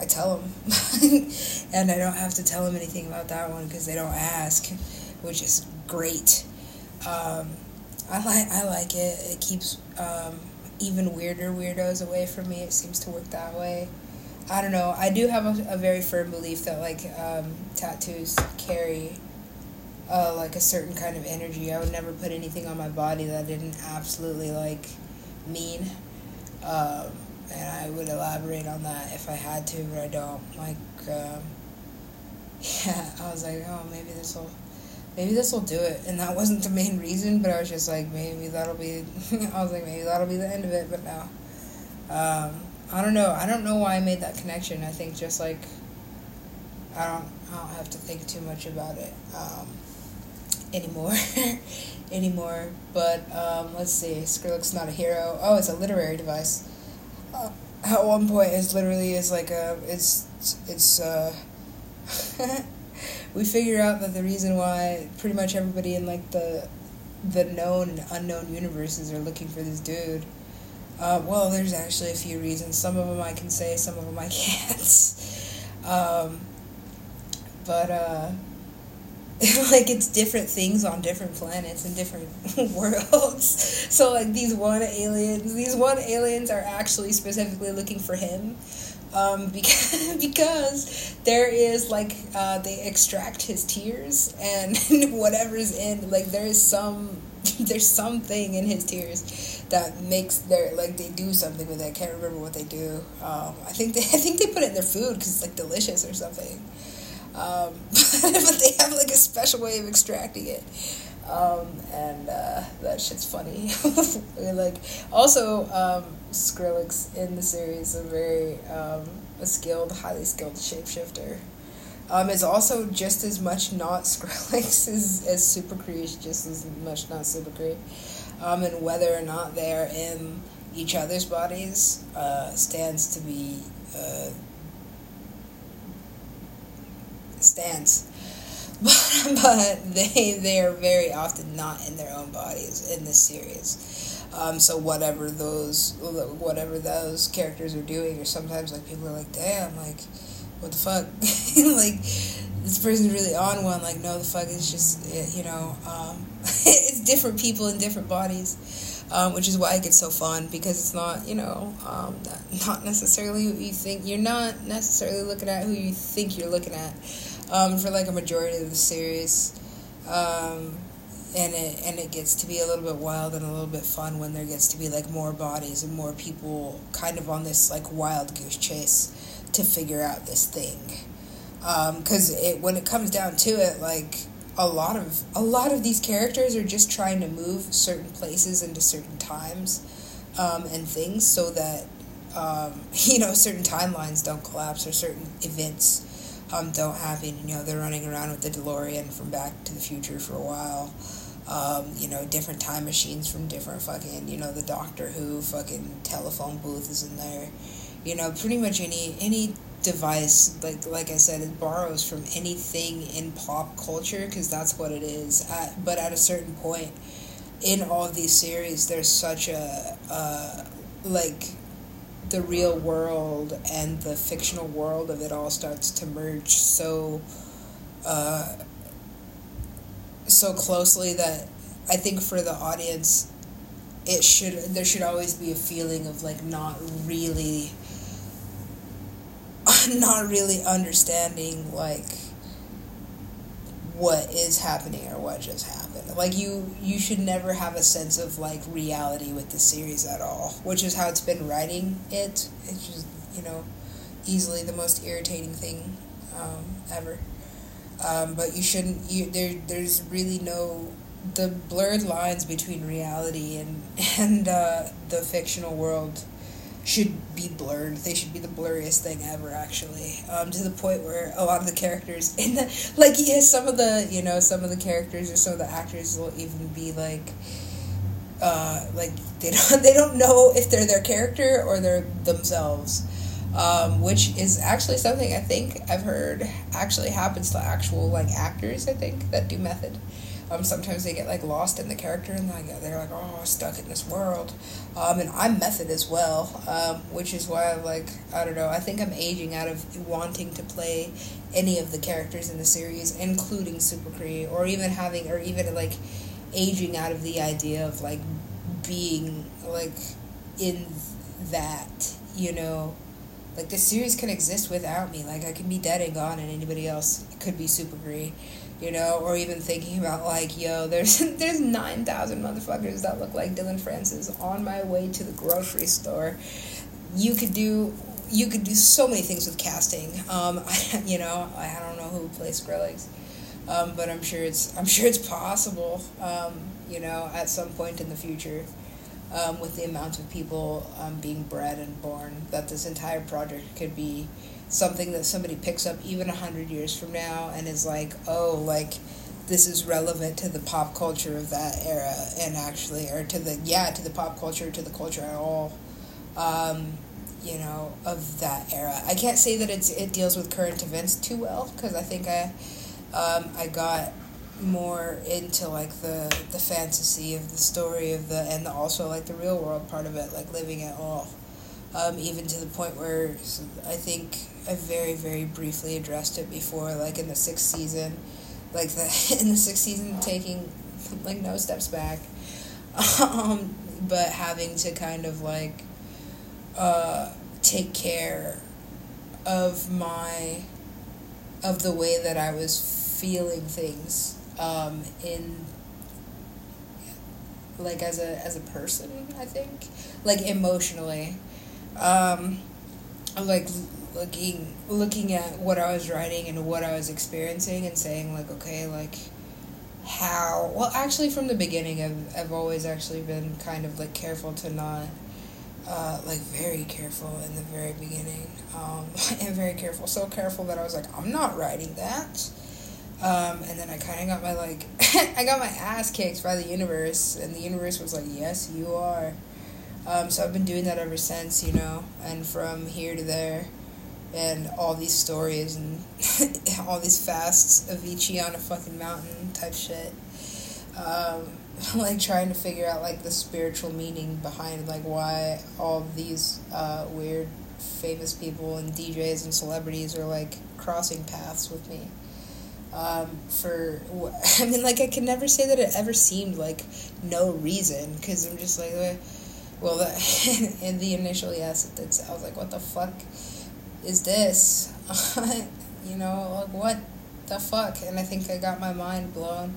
I tell them, and I don't have to tell them anything about that one because they don't ask, which is great. Um, I like I like it. It keeps um, even weirder weirdos away from me. It seems to work that way. I don't know. I do have a, a very firm belief that like um, tattoos carry uh, like a certain kind of energy. I would never put anything on my body that I didn't absolutely like mean. Um, and I would elaborate on that if I had to, but I don't. Like, um, yeah, I was like, oh, maybe this will, maybe this will do it, and that wasn't the main reason, but I was just like, maybe that'll be. I was like, maybe that'll be the end of it, but no. Um, I don't know. I don't know why I made that connection. I think just like, I don't, I don't have to think too much about it um, anymore, anymore. But um, let's see. Skrillex not a hero. Oh, it's a literary device. Uh, at one point, it's literally is like a it's it's uh. we figure out that the reason why pretty much everybody in like the the known and unknown universes are looking for this dude. Uh, well, there's actually a few reasons. Some of them I can say, some of them I can't. um, but uh, like it's different things on different planets and different worlds. So like these one aliens, these one aliens are actually specifically looking for him. Um, because because there is like uh, they extract his tears and whatever's in like there is some there's something in his tears that makes their like they do something with it. I can't remember what they do. Um, I think they I think they put it in their food because it's like delicious or something. Um, but they have like a special way of extracting it. Um, and uh, that shit's funny. like also um, Skrillex in the series a very um, a skilled, highly skilled shapeshifter. Um, is also just as much not Skrillex as, as Super Cree is just as much not Super Cree. Um, and whether or not they're in each other's bodies uh, stands to be uh, stance. But, but they they are very often not in their own bodies in this series. Um, so whatever those whatever those characters are doing, or sometimes like people are like, damn, like what the fuck, like this person's really on one. Like no, the fuck is just you know, um, it's different people in different bodies. Um, which is why it gets so fun because it's not, you know, um, not necessarily who you think. You're not necessarily looking at who you think you're looking at um, for like a majority of the series. Um, and it and it gets to be a little bit wild and a little bit fun when there gets to be like more bodies and more people kind of on this like wild goose chase to figure out this thing because um, it when it comes down to it like a lot of a lot of these characters are just trying to move certain places into certain times um, and things so that um, you know certain timelines don't collapse or certain events um, don't happen. You know, they're running around with the DeLorean from Back to the Future for a while. Um, you know, different time machines from different fucking, you know, the Doctor Who fucking telephone booth is in there. You know, pretty much any any device, like like I said, it borrows from anything in pop culture because that's what it is. At, but at a certain point in all of these series, there's such a like the real world and the fictional world of it all starts to merge so uh, so closely that I think for the audience it should there should always be a feeling of like not really not really understanding like what is happening or what just happened. Like you you should never have a sense of like reality with the series at all, which is how it's been writing it. It's just, you know, easily the most irritating thing um, ever. Um, but you shouldn't you there there's really no the blurred lines between reality and and uh, the fictional world should be blurred. They should be the blurriest thing ever, actually. Um, to the point where a lot of the characters in the like, yeah, some of the you know some of the characters or some of the actors will even be like, uh, like they don't they don't know if they're their character or they're themselves. Um, which is actually something I think I've heard actually happens to actual like actors. I think that do method. Um, sometimes they get like lost in the character and like they're like, oh, stuck in this world. Um, and I'm method as well, um, which is why I'm like, I don't know. I think I'm aging out of wanting to play any of the characters in the series, including Super Cree, or even having, or even like aging out of the idea of like being like in that, you know. Like the series can exist without me. Like I can be dead and gone, and anybody else could be Super Cree you know, or even thinking about like, yo, there's there's nine thousand motherfuckers that look like Dillon Francis on my way to the grocery store. You could do you could do so many things with casting. Um, I, you know, I don't know who plays Skrillex, um, but I'm sure it's I'm sure it's possible. Um, you know, at some point in the future, um, with the amount of people um, being bred and born, that this entire project could be something that somebody picks up even a hundred years from now and is like, oh, like this is relevant to the pop culture of that era, and actually, or to the yeah, to the pop culture, to the culture at all. Um, you know, of that era. I can't say that it's it deals with current events too well because I think I um, I got more into like the the fantasy of the story of the and also like the real world part of it, like living it all. Um, even to the point where I think I very very briefly addressed it before, like in the sixth season, like the in the sixth season taking like no steps back, um, but having to kind of like uh, take care of my of the way that I was feeling things um, in like as a as a person I think. Like emotionally. Um, like looking looking at what I was writing and what I was experiencing and saying like okay like how well actually from the beginning I've, I've always actually been kind of like careful to not uh, like very careful in the very beginning. Um, and very careful so careful that I was like I'm not writing that um, and then I kind of got my like I got my ass kicked by the universe and the universe was like yes you are um, so I've been doing that ever since you know and from here to there and all these stories and all these fasts of Avicii on a fucking mountain type shit um, like trying to figure out like the spiritual meaning behind like why all these uh, weird famous people and DJs and celebrities are like crossing paths with me. Um, for I mean, like I can never say that it ever seemed like no reason because I'm just like, well, that, in the initial yes, did. I was like, what the fuck is this? you know, like what the fuck? And I think I got my mind blown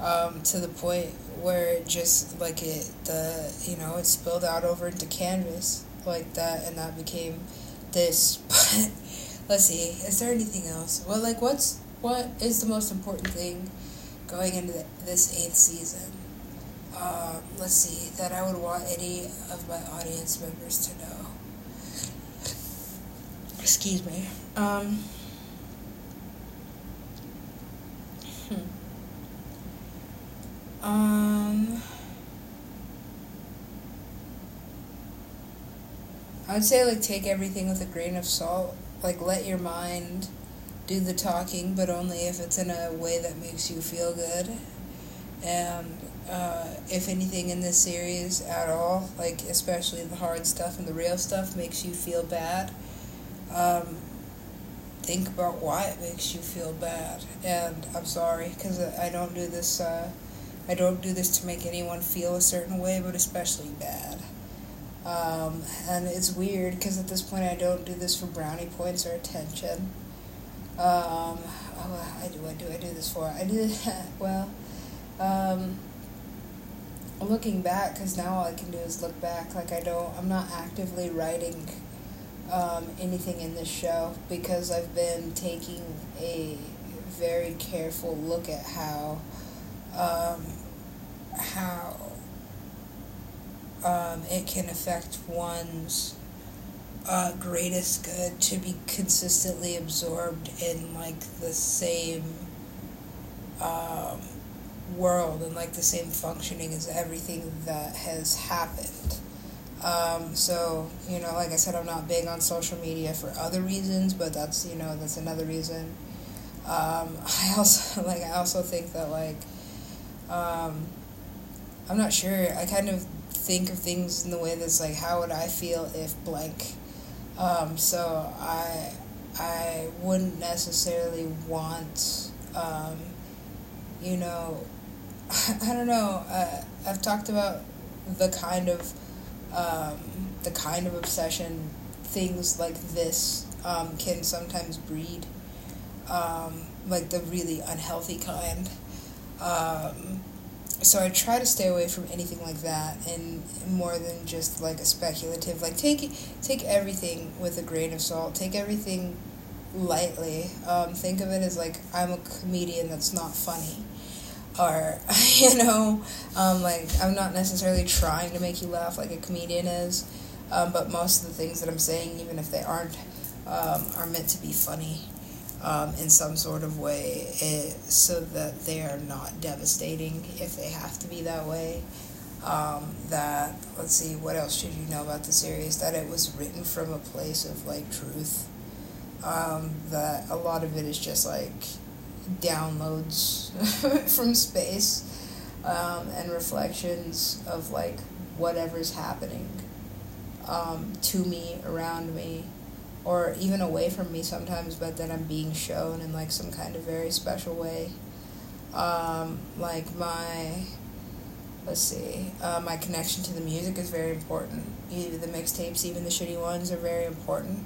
um, to the point where it just like it the you know it spilled out over into canvas like that and that became this but let's see is there anything else well like what's what is the most important thing going into the, this eighth season um, let's see that i would want any of my audience members to know excuse me um, hmm. Um, I would say like take everything with a grain of salt. Like let your mind do the talking, but only if it's in a way that makes you feel good. And uh, if anything in this series at all, like especially the hard stuff and the real stuff, makes you feel bad, um, think about why it makes you feel bad. And I'm sorry because I don't do this. Uh, I don't do this to make anyone feel a certain way, but especially bad. Um, and it's weird because at this point I don't do this for brownie points or attention. Um, oh, I do. I do. I do this for. I do. that. well, um, looking back because now all I can do is look back. Like I don't. I'm not actively writing um, anything in this show because I've been taking a very careful look at how um, how um, it can affect one's uh, greatest good to be consistently absorbed in like the same um, world and like the same functioning as everything that has happened. Um, so you know, like I said, I'm not big on social media for other reasons, but that's you know that's another reason. Um, I also like I also think that like um, I'm not sure. I kind of think of things in the way that's like, how would I feel if blank? Um, so I I wouldn't necessarily want, um, you know, I don't know. Uh, I've talked about the kind of um, the kind of obsession things like this um, can sometimes breed. Um, like the really unhealthy kind. Um, so I try to stay away from anything like that, and more than just like a speculative. Like take take everything with a grain of salt. Take everything lightly. Um, think of it as like I'm a comedian that's not funny, or you know, um, like I'm not necessarily trying to make you laugh like a comedian is, um, but most of the things that I'm saying, even if they aren't, um, are meant to be funny um, in some sort of way it, eh, so that they are not devastating if they have to be that way. Um, that, let's see, what else should you know about the series? That it was written from a place of like truth. Um, that a lot of it is just like downloads from space um, and reflections of like whatever's happening um, to me, around me, or even away from me sometimes, but then I'm being shown in like some kind of very special way. Um, like my, let's see, uh, my connection to the music is very important. Even the mixtapes, even the shitty ones, are very important.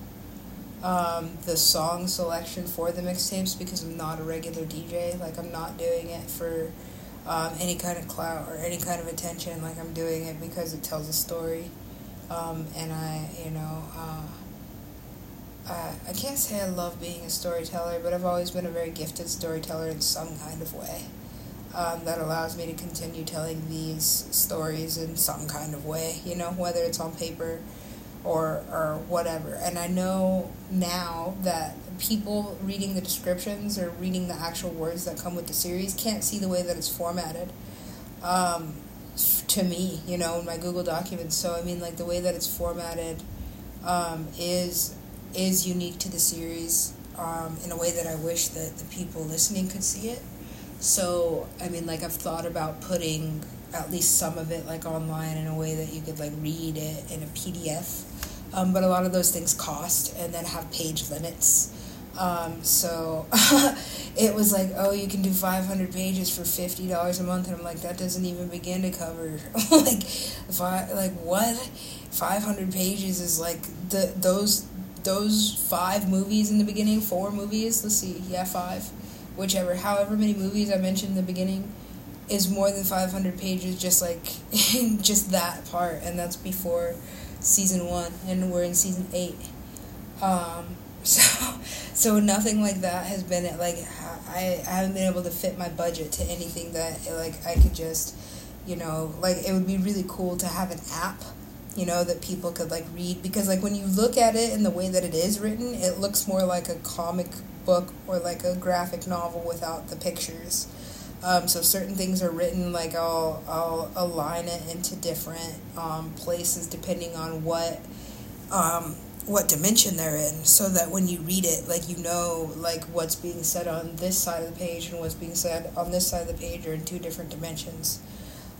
Um, the song selection for the mixtapes because I'm not a regular DJ. Like I'm not doing it for um, any kind of clout or any kind of attention. Like I'm doing it because it tells a story, um, and I, you know. Uh, uh, I can't say I love being a storyteller, but I've always been a very gifted storyteller in some kind of way. Um, that allows me to continue telling these stories in some kind of way, you know, whether it's on paper or or whatever. And I know now that people reading the descriptions or reading the actual words that come with the series can't see the way that it's formatted. Um, to me, you know, in my Google documents. So I mean, like the way that it's formatted um, is is unique to the series um, in a way that I wish that the people listening could see it. So, I mean, like, I've thought about putting at least some of it, like, online in a way that you could, like, read it in a PDF. Um, but a lot of those things cost and then have page limits. Um, so it was like, oh, you can do 500 pages for $50 a month. And I'm like, that doesn't even begin to cover, like, if like, what? 500 pages is like the those those five movies in the beginning, four movies, let's see, yeah, five, whichever, however many movies I mentioned in the beginning, is more than 500 pages, just like, just that part, and that's before season one, and we're in season eight. Um, so, so nothing like that has been, like, I, I haven't been able to fit my budget to anything that, like, I could just, you know, like, it would be really cool to have an app you know, that people could like read because like when you look at it in the way that it is written, it looks more like a comic book or like a graphic novel without the pictures. Um, so certain things are written like I'll I'll align it into different um, places depending on what um, what dimension they're in, so that when you read it, like you know like what's being said on this side of the page and what's being said on this side of the page are in two different dimensions.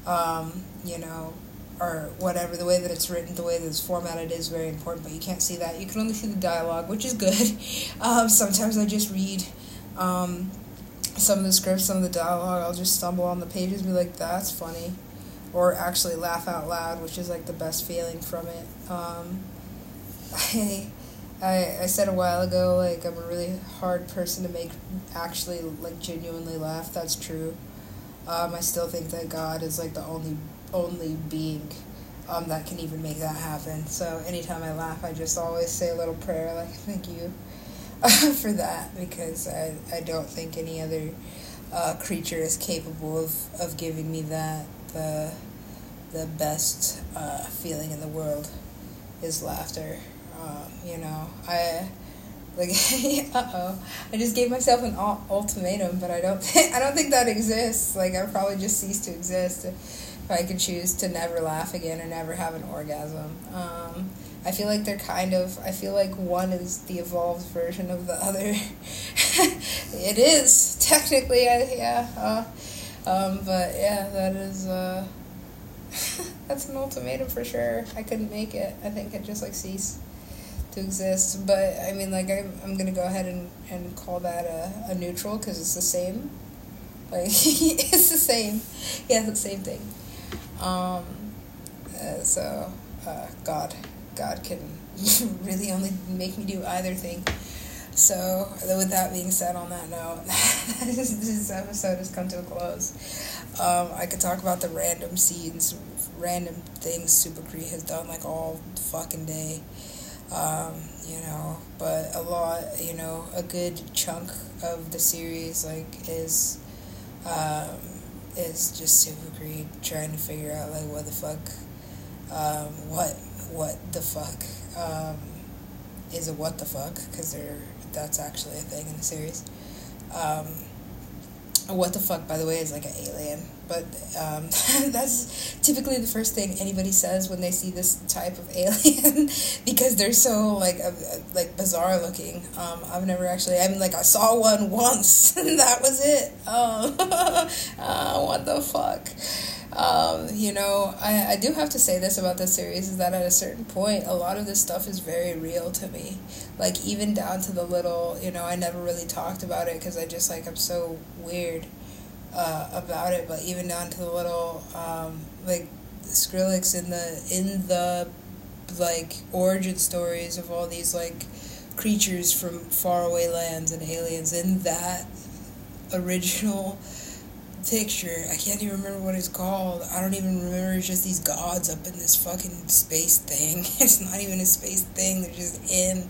Um, you know, or whatever, the way that it's written, the way that it's formatted is very important, but you can't see that. You can only see the dialogue, which is good. Um, sometimes I just read um, some of the scripts, some of the dialogue. I'll just stumble on the pages and be like, that's funny. Or actually laugh out loud, which is like the best feeling from it. Um, I, I, I said a while ago, like, I'm a really hard person to make actually, like, genuinely laugh. That's true. Um, I still think that God is, like, the only only being um, that can even make that happen. So anytime I laugh, I just always say a little prayer like, thank you for that, because I, I don't think any other uh, creature is capable of, of giving me that. The, the best uh, feeling in the world is laughter. Um, you know, I like uh oh, I just gave myself an ultimatum, but I don't I don't think that exists. Like I probably just ceased to exist I could choose to never laugh again or never have an orgasm. Um, I feel like they're kind of. I feel like one is the evolved version of the other. it is technically, I, yeah. Uh, um, but yeah, that is. Uh, that's an ultimatum for sure. I couldn't make it. I think it just like ceased to exist. But I mean, like I'm, I'm gonna go ahead and, and call that a, a neutral because it's the same. Like it's the same. Yeah, the same thing. Um, uh, so, uh, God, God can really only make me do either thing. So, with that being said, on that note, this episode has come to a close. Um, I could talk about the random scenes, random things Super Cree has done like all fucking day. Um, you know, but a lot, you know, a good chunk of the series like is um, is just Super Cree trying to figure out like what the fuck, um, what what the fuck um, is a what the fuck because that's actually a thing in the series. Um, what the fuck, by the way, is like an alien. But um, that's typically the first thing anybody says when they see this type of alien because they're so like uh, like bizarre looking. Um, I've never actually. I mean, like I saw one once and that was it. Um, uh, what the fuck? Um, you know, I, I do have to say this about this series is that at a certain point, a lot of this stuff is very real to me. Like, even down to the little, you know, I never really talked about it because I just, like, I'm so weird uh, about it, but even down to the little, um, like, Skrillex in the, in the, like, origin stories of all these, like, creatures from faraway lands and aliens in that original picture. I can't even remember what it's called. I don't even remember. It's just these gods up in this fucking space thing. It's not even a space thing. They're just in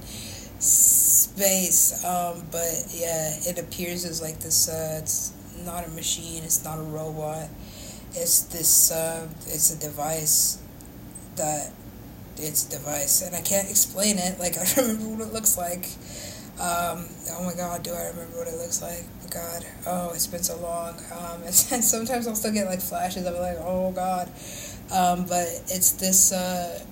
space. Um, but yeah, it appears as like this. Uh, it's not a machine. It's not a robot. It's this. Uh, it's a device that. It's a device, and I can't explain it. Like I remember what it looks like. Um, oh my god, do I remember what it looks like? Oh god, oh, it's been so long. Um, and sometimes I'll still get like flashes of like, oh god. Um, but it's this, uh,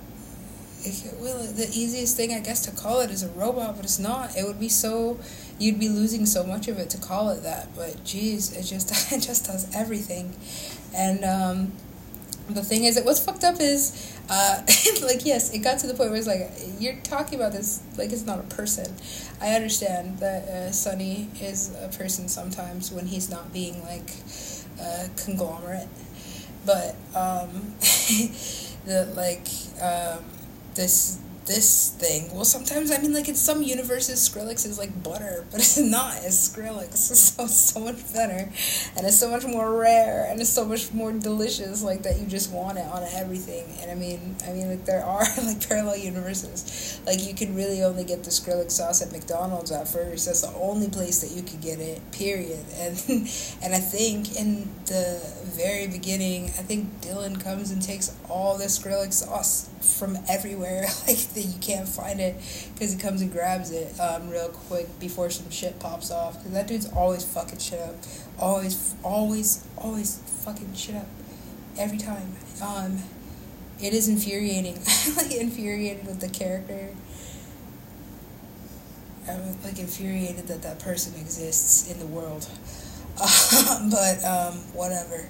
it, well, the easiest thing I guess to call it is a robot, but it's not. It would be so, you'd be losing so much of it to call it that. But geez, it just, it just does everything. And, um, the thing is that what's fucked up is uh, like yes it got to the point where it's like you're talking about this like it's not a person. I understand that uh, Sonny is a person sometimes when he's not being like a conglomerate. But um the like um this this thing. Well, sometimes I mean, like in some universes, Skrillex is like butter, but it's not. It's Skrillex. It's so so much better, and it's so much more rare, and it's so much more delicious. Like that, you just want it on everything. And I mean, I mean, like there are like parallel universes. Like you can really only get the Skrillex sauce at McDonald's at first. That's the only place that you could get it. Period. And and I think in the very beginning, I think Dillon comes and takes all the Skrillex sauce from everywhere. Like that you can't find it because he comes and grabs it um, real quick before some shit pops off. Because that dude's always fucking shit up, always, always, always fucking shit up, every time. Um, it is infuriating. like infuriated with the character. I'm like infuriated that that person exists in the world. But um, whatever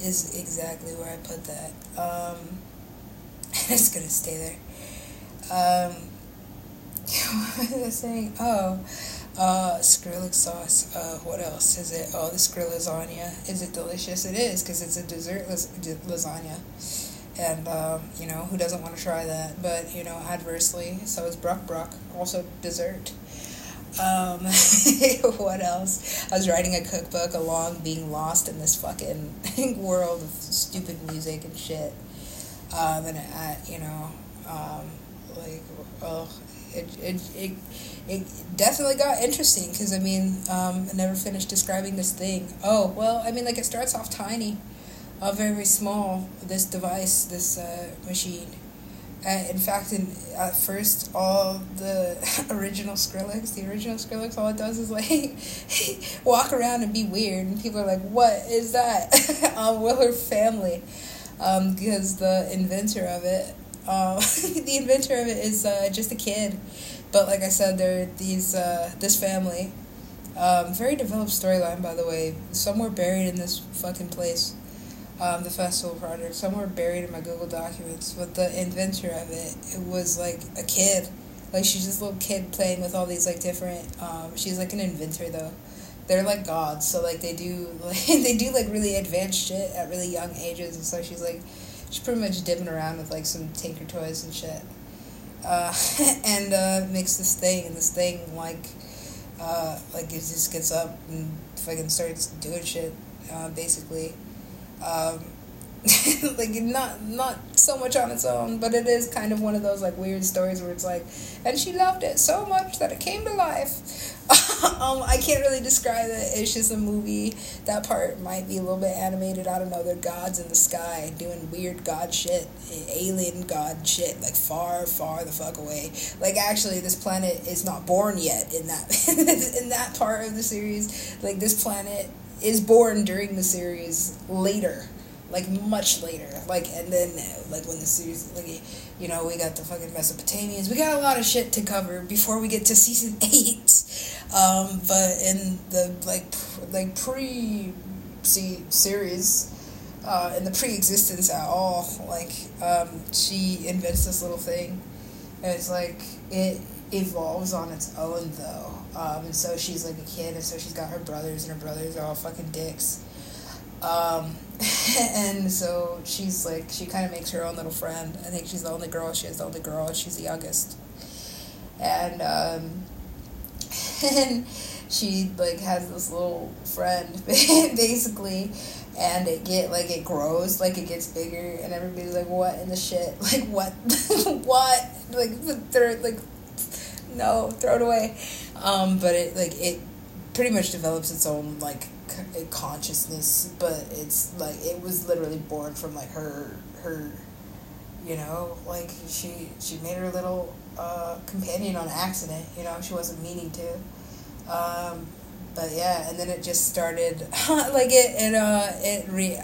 is exactly where I put that. It's gonna stay there. Um, what was I saying? Oh, uh, Skrillex sauce. Uh, what else is it? Oh, the Skrill lasagna. Is it delicious? It is because it's a dessert las- lasagna. And, um, you know, who doesn't want to try that? But, you know, adversely, so is Bruck Bruck, also dessert. Um, what else? I was writing a cookbook along being lost in this fucking world of stupid music and shit. Um, and you know, um, like, well, it, it, it, it definitely got interesting because, I mean, um, I never finished describing this thing. Oh, well, I mean, like, it starts off tiny, uh, very, small, this device, this uh, machine. Uh, in fact, in, at first, all the original Skrillex, the original Skrillex, all it does is like walk around and be weird, and people are like, "What is that?" um, Willard family, um, because the inventor of it uh, the inventor of it is uh, just a kid, but like I said, there these uh, this family. Um, very developed storyline, by the way. Somewhere buried in this fucking place, um, the festival project. Somewhere buried in my Google documents. But the inventor of it, it was like a kid. Like she's just a little kid playing with all these like different. Um, she's like an inventor though. They're like gods, so like they do like they do like really advanced shit at really young ages, and so she's like she's pretty much dipping around with like some Tinker Toys and shit. uh, and uh, makes this thing, and this thing like uh, like it just gets up and fucking starts doing shit, uh, basically. Um, like not not so much on its own, but it is kind of one of those like weird stories where it's like, and she loved it so much that it came to life. um, I can't really describe it. It's just a movie. That part might be a little bit animated. I don't know. They're gods in the sky doing weird god shit, alien god shit, like far, far the fuck away. Like actually, this planet is not born yet in that in that part of the series. Like this planet is born during the series later like much later. Like and then like when the series like you know we got the fucking Mesopotamians. We got a lot of shit to cover before we get to season eight. Um, but in the like like pre series. Uh, in the pre-existence at all, like um, she invents this little thing, and it's like it evolves on its own though. Um, and so she's like a kid, and so she's got her brothers, and her brothers are all fucking dicks. Um, and so she's like, she kind of makes her own little friend. I think she's the only girl. She is the only girl. She's the youngest. And, um, and she like has this little friend basically and it get like it grows like it gets bigger and everybody's like what in the shit like what what like throw like no throw it away um but it like it pretty much develops its own like consciousness, but it's like it was literally born from like her her, you know, like she she made her little uh, companion on accident. You know, she wasn't meaning to. Um, but yeah, and then it just started like it it uh it re.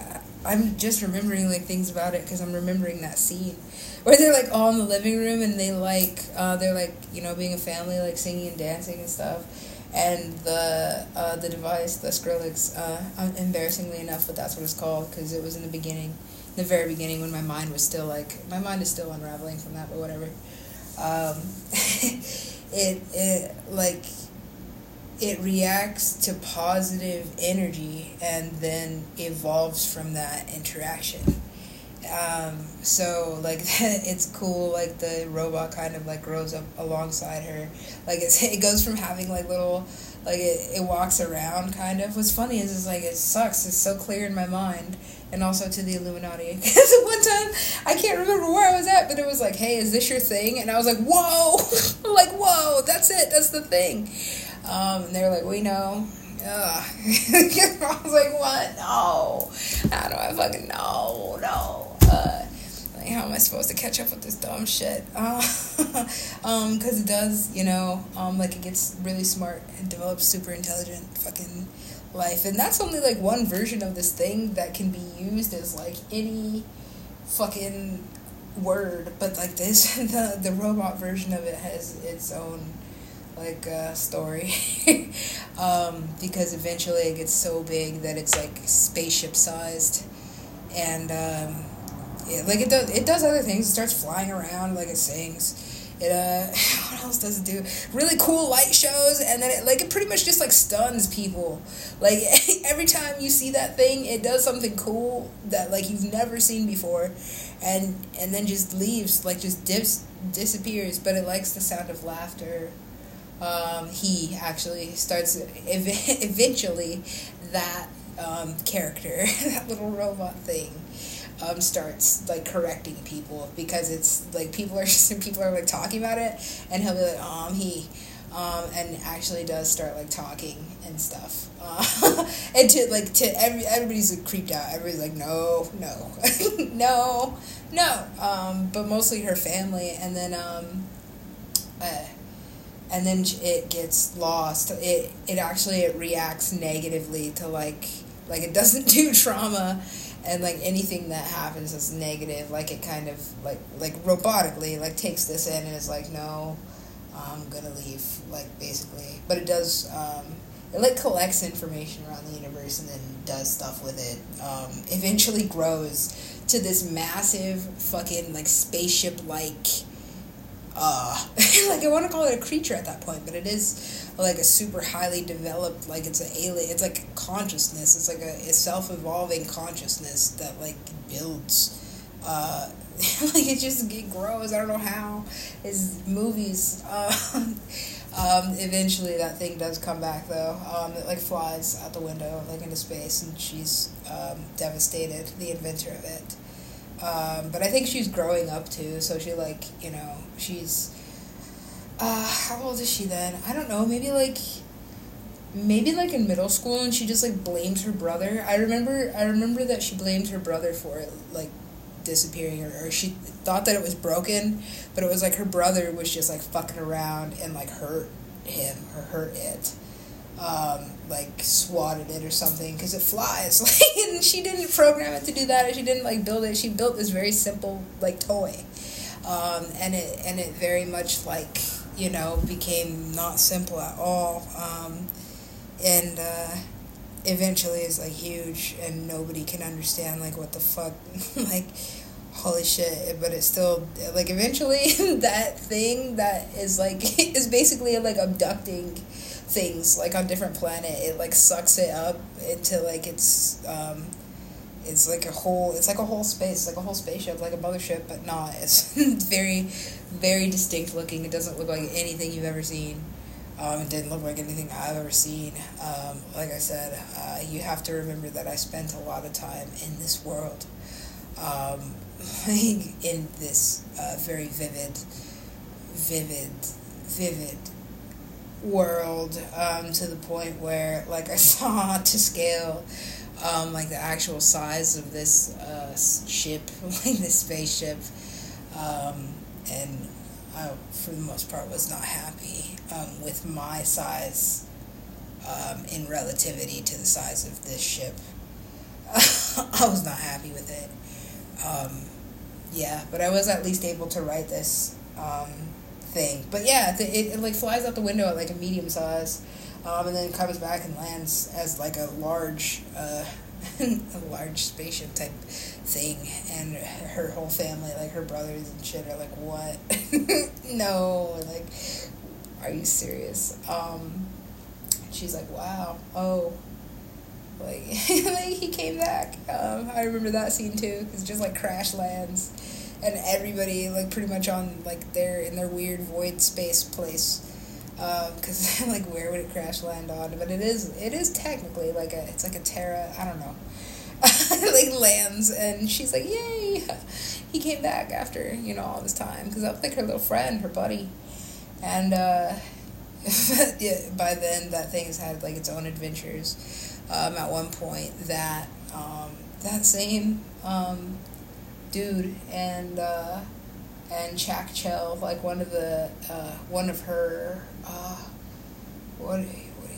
I'm just remembering like things about it because I'm remembering that scene where they're like all in the living room and they like uh, they're like you know being a family like singing and dancing and stuff and the uh, the device, the Skrillex, uh, embarrassingly enough, but that's what it's called because it was in the beginning, the very beginning when my mind was still like my mind is still unraveling from that, but whatever. Um, it it like it reacts to positive energy and then evolves from that interaction. Um, so like it's cool like the robot kind of like grows up alongside her. Like it's, it goes from having like little like it, it walks around kind of. What's funny is it's like it sucks. It's so clear in my mind and also to the illuminati. Because one time i can't remember where i was at but it was like hey is this your thing? And i was like whoa. Like whoa that's it. That's the thing. Um, and they were like we know. Ugh. I was like, what? No. How do I fucking know? No how am I supposed to catch up with this dumb shit? Uh, um, because it does, you know, um, like it gets really smart and develops super intelligent fucking life, and that's only like one version of this thing that can be used as like any fucking word, but like this, the the robot version of it has its own like uh, story. Um, because eventually it gets so big that it's like spaceship sized and um, yeah, like it does. It does other things. It starts flying around, like it sings. It uh, what else does it do? Really cool light shows, and then it like it pretty much just like stuns people. Like every time you see that thing, it does something cool that like you've never seen before, and and then just leaves, like just dips disappears. But it likes the sound of laughter. Um, he actually starts ev- eventually that um, character, that little robot thing um, starts like correcting people because it's like people are just people are like talking about it and he'll be like um he um, and actually does start like talking and stuff. Uh, and to like to every everybody's like, creeped out. Everybody's like no no no no. Um, but mostly her family and then um, uh, and then it gets lost. It it actually it reacts negatively to like like it doesn't do trauma and like anything that happens that's negative like it kind of like like robotically like takes this in and is like no i'm gonna leave like basically. But it does um, it like collects information around the universe and then does stuff with it. Um, eventually grows to this massive fucking like spaceship like uh like i want to call it a creature at that point but it is like a super highly developed like it's an alien it's like consciousness it's like a, a self-evolving consciousness that like builds uh like it just it grows. I don't know how. His movies. Um, um, eventually, that thing does come back though. Um, it like flies out the window, like into space, and she's um, devastated. The inventor of it. Um, but I think she's growing up too, so she like you know she's. Uh, how old is she then? I don't know. Maybe like maybe like in middle school and she just like blames her brother i remember i remember that she blamed her brother for it like disappearing or, or she thought that it was broken but it was like her brother was just like fucking around and like hurt him or hurt it um, like swatted it or something because it flies like and she didn't program it to do that or she didn't like build it she built this very simple like toy um, and it and it very much like you know became not simple at all. Um, and uh, eventually it's like huge and nobody can understand like what the fuck like holy shit. But it's still like eventually that thing that is like is basically like abducting things like on different planet it like sucks it up into like it's um it's like a whole it's like a whole space like a whole spaceship like a mothership but not it's very very distinct looking it doesn't look like anything you've ever seen um, it didn't look like anything I've ever seen. Um, like I said, uh, you have to remember that I spent a lot of time in this world, um, in this uh, very vivid, vivid, vivid world um, to the point where, like, I saw to scale. Um, like the actual size of this uh, ship, like this spaceship, um, and I, for the most part, was not happy um, with my size um, in relativity to the size of this ship. I was not happy with it. Um, yeah, but I was at least able to write this um, thing. But yeah, it, it, it, like flies out the window at like a medium size, um, and then comes back and lands as like a large. Uh, a large spaceship type thing. And her whole family like her brothers and shit are like what? No like are you serious? Um she's like wow. Oh. Like, like he came back. Um i remember that scene too it's just like crash lands. And everybody like pretty much on like their in their weird void space place because um, like where would it crash land on? But it is it is technically like a it's like a terra i don't know like lands. And she's like yay. He came back after you know all this time because that was like her little friend her buddy. And uh yeah, by then that thing has had like its own adventures um, at one point that um, that same um, dude and uh, and Chak Chel, like one of the uh, one of her uh, what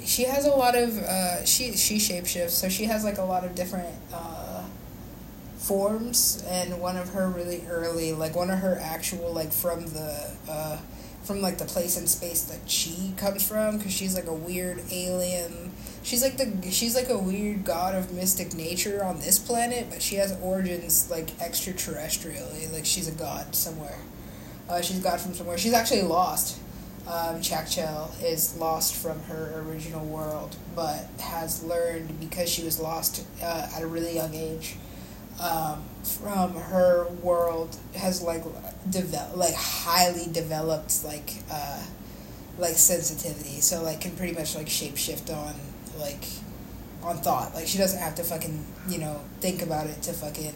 she has a lot of uh, she she shapeshifts, so she has like a lot of different uh, forms, and one of her really early, like one of her actual like from the uh, from like the place in space that she comes from, because she's like a weird alien. She's like the she's like a weird god of mystic nature on this planet, but she has origins like extraterrestrially, like she's a god somewhere. Uh, she's a god from somewhere. She's actually lost um, Chak Chel is lost from her original world, but has learned because she was lost uh, at a really young age um, from her world has like develop like highly developed like uh, like sensitivity. So like can pretty much like shapeshift on like on thought. Like she doesn't have to fucking you know think about it to fucking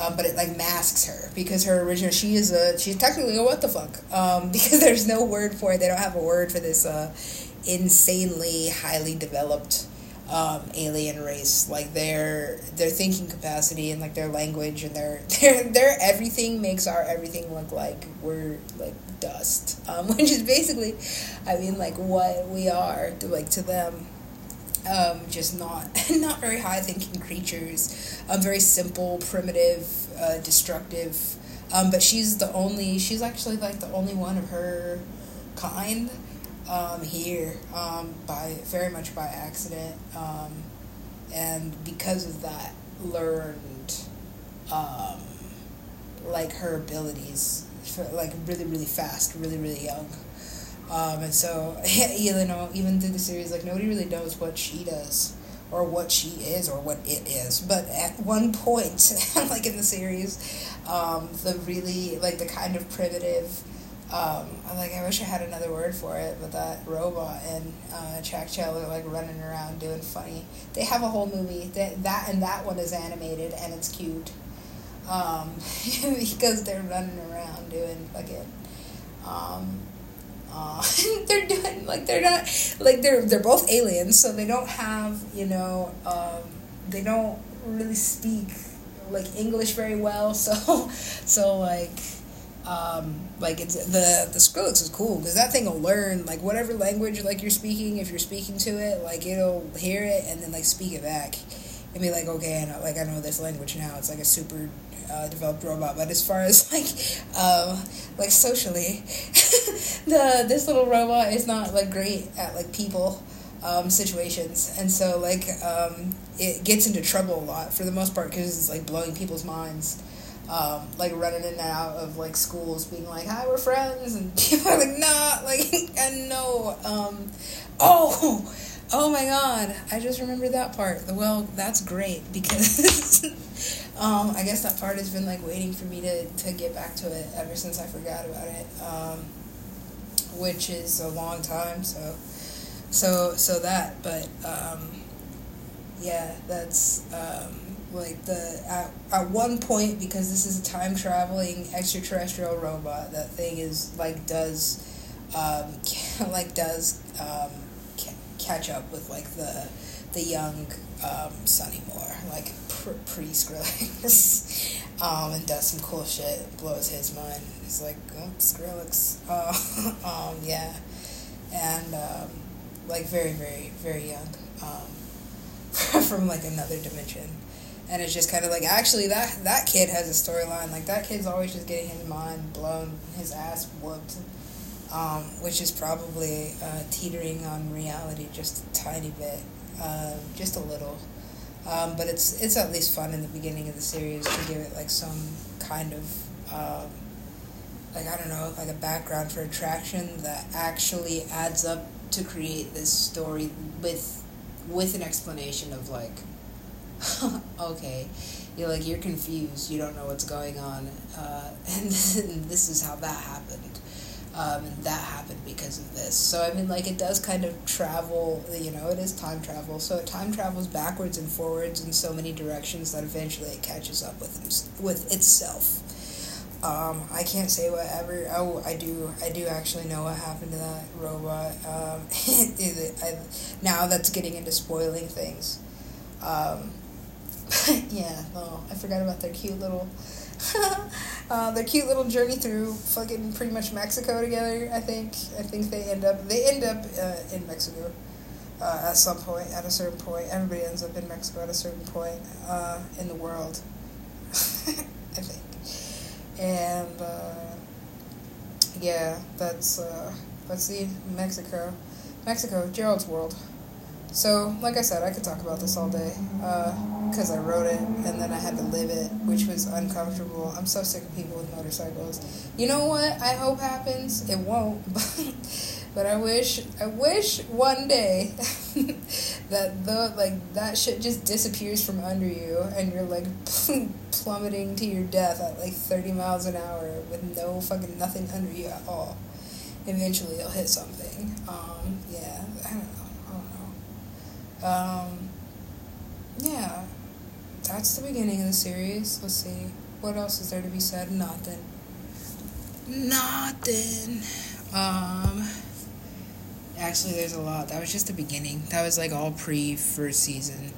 um, but it like masks her because her original she is a she's technically a what the fuck um, because there's no word for it. They don't have a word for this uh, insanely highly developed um, alien race. Like their their thinking capacity and like their language and their their their everything makes our everything look like we're like dust um, which is basically I mean like what we are to like to them um, just not not very high thinking creatures. Um, very simple, primitive, uh, destructive. Um, but she's the only. She's actually like the only one of her kind um, here. Um, by very much by accident, um, and because of that, learned um, like her abilities, for, like really really fast, really really young. Um, and so, you know, even through the series, like nobody really knows what she does or what she is or what it is. But at one point, like in the series, um, the really like the kind of primitive. Um, like I wish I had another word for it, but that robot and uh, Jack are like running around doing funny. They have a whole movie that that and that one is animated and it's cute, um, because they're running around doing fucking um, uh, they're doing like they're not like they're they're both aliens, so they don't have you know um, they don't really speak like English very well. So so like um, like it's the the Skrillex is cool because that thing will learn like whatever language like you're speaking. If you're speaking to it, like it'll hear it and then like speak it back and be like, okay, I know, like I know this language now. It's like a super uh, developed robot. But as far as like um, like socially, the this little robot is not like great at like people um, situations, and so like um, it gets into trouble a lot for the most part because it's like blowing people's minds. Um, like running in and out of like schools, being like, "Hi, we're friends," and people are like, "Nah," like, I know. Um, oh, oh my God! I just remembered that part. Well, that's great because Um, I guess that part has been like waiting for me to, to get back to it ever since I forgot about it, um, which is a long time. So, so so that, but um, yeah, that's um, like the at, at one point because this is a time traveling extraterrestrial robot. That thing is like does um, like does um, catch up with like the the young Sonny Moore, like pre Skrillex, um, and does some cool shit, blows his mind. He's like, oh, Skrillex. Uh, um, yeah. And, um, like, very, very, very young. Um, from, like, another dimension. And it's just kind of like, actually, that, that kid has a storyline. Like, that kid's always just getting his mind blown, his ass whooped. Um, which is probably uh, teetering on reality just a tiny bit, uh, just a little. Um, but it's it's at least fun in the beginning of the series to give it like some kind of um, like I don't know like a background for attraction that actually adds up to create this story with with an explanation of like okay you're like you're confused you don't know what's going on uh, and this is how that happened um, and that happened because of this. So I mean, like it does kind of travel. You know, it is time travel. So time travels backwards and forwards in so many directions that eventually it catches up with with itself. Um, I can't say whatever. Oh, I do. I do actually know what happened to that robot. Um, now that's getting into spoiling things. Um, yeah, Oh, I forgot about their cute little uh, their cute little journey through fucking pretty much Mexico together. I think. I think they end up. They end up uh, in Mexico uh, at some point. At a certain point, everybody ends up in Mexico at a certain point uh, in the world. I think. And uh, yeah, that's uh, let's see Mexico, Mexico, Gerald's world. So, like I said, I could talk about this all day because I wrote it and then I had to live it, which was uncomfortable. I'm so sick of people with motorcycles. You know what? I hope happens. It won't, but but I wish, I wish one day that the like that shit just disappears from under you and you're like plummeting to your death at like 30 miles an hour with no fucking nothing under you at all. Eventually, you'll hit something. Um, yeah, I don't know. Um, yeah, that's the beginning of the series. Let's see. What else is there to be said? Nothing. Nothing. Um, actually, there's a lot. That was just the beginning. That was like all pre first season.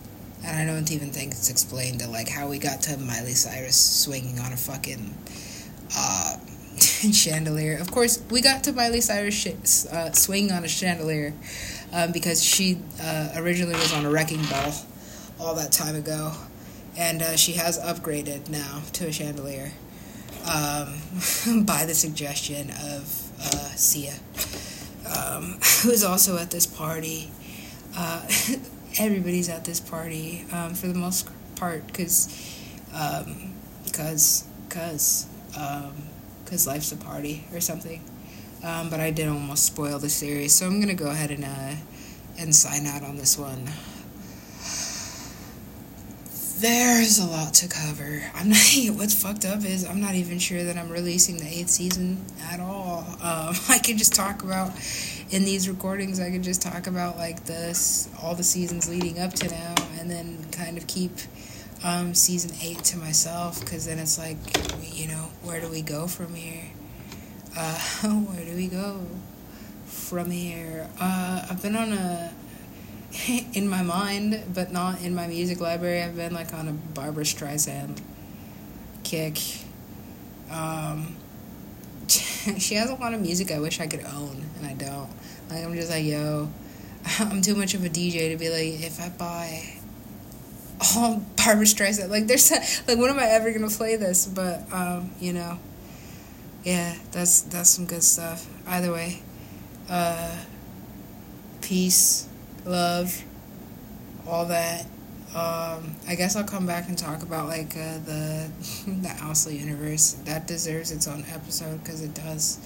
And I don't even think it's explained to like how we got to Miley Cyrus swinging on a fucking uh, chandelier. Of course, we got to Miley Cyrus sh- uh, swinging on a chandelier um, because she uh, originally was on a wrecking ball all that time ago, and uh, she has upgraded now to a chandelier um, by the suggestion of uh, Sia, um, who's also at this party. Uh, everybody's at this party um, for the most part because because because because life's a party or something. Um, but I did almost spoil the series, so I'm gonna go ahead and uh, and sign out on this one. There's a lot to cover. I'm not. What's fucked up is I'm not even sure that I'm releasing the eighth season at all. Um, I can just talk about in these recordings. I could just talk about like this all the seasons leading up to now, and then kind of keep um, season eight to myself because then it's like, you know, where do we go from here? Uh, where do we go from here? Uh, I've been on a in my mind, but not in my music library. I've been like on a Barbra Streisand kick. Um, she has a lot of music I wish I could own, and I don't. Like I'm just like, yo, I'm too much of a DJ to be like, if I buy all Barbra Streisand, like there's like, when am I ever gonna play this? But um, you know, yeah, that's that's some good stuff. Either way, uh, peace love, all that. Um, I guess I'll come back and talk about like uh, the the Ously universe. That deserves its own episode because it does.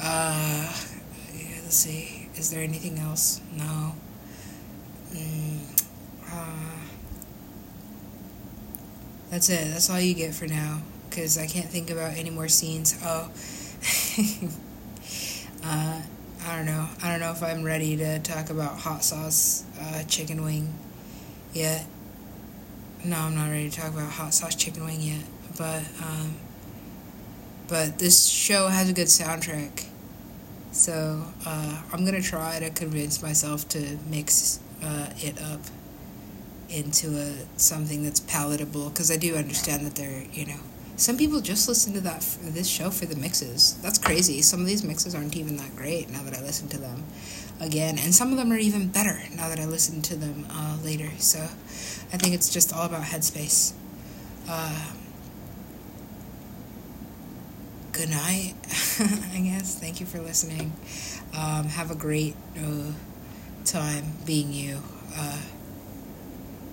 Uh, yeah, let's see. Is there anything else? No. Mm, uh, that's it. That's all you get for now because I can't think about any more scenes. Oh. uh, I don't know. I don't know if I'm ready to talk about hot sauce uh, chicken wing yet. No, I'm not ready to talk about hot sauce chicken wing yet. But um, but this show has a good soundtrack, so uh, I'm gonna try to convince myself to mix uh, it up into a something that's palatable because I do understand that they're you know some people just listen to that this show for the mixes. That's crazy. Some of these mixes aren't even that great now that I listen to them again, and some of them are even better now that I listen to them uh, later. So I think it's just all about headspace. Uh, good night, I guess. Thank you for listening. Um, have a great uh, time being you. Uh,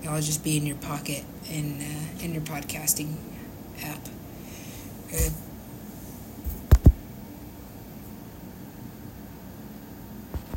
I'll just be in your pocket in uh, in your podcasting app. Good.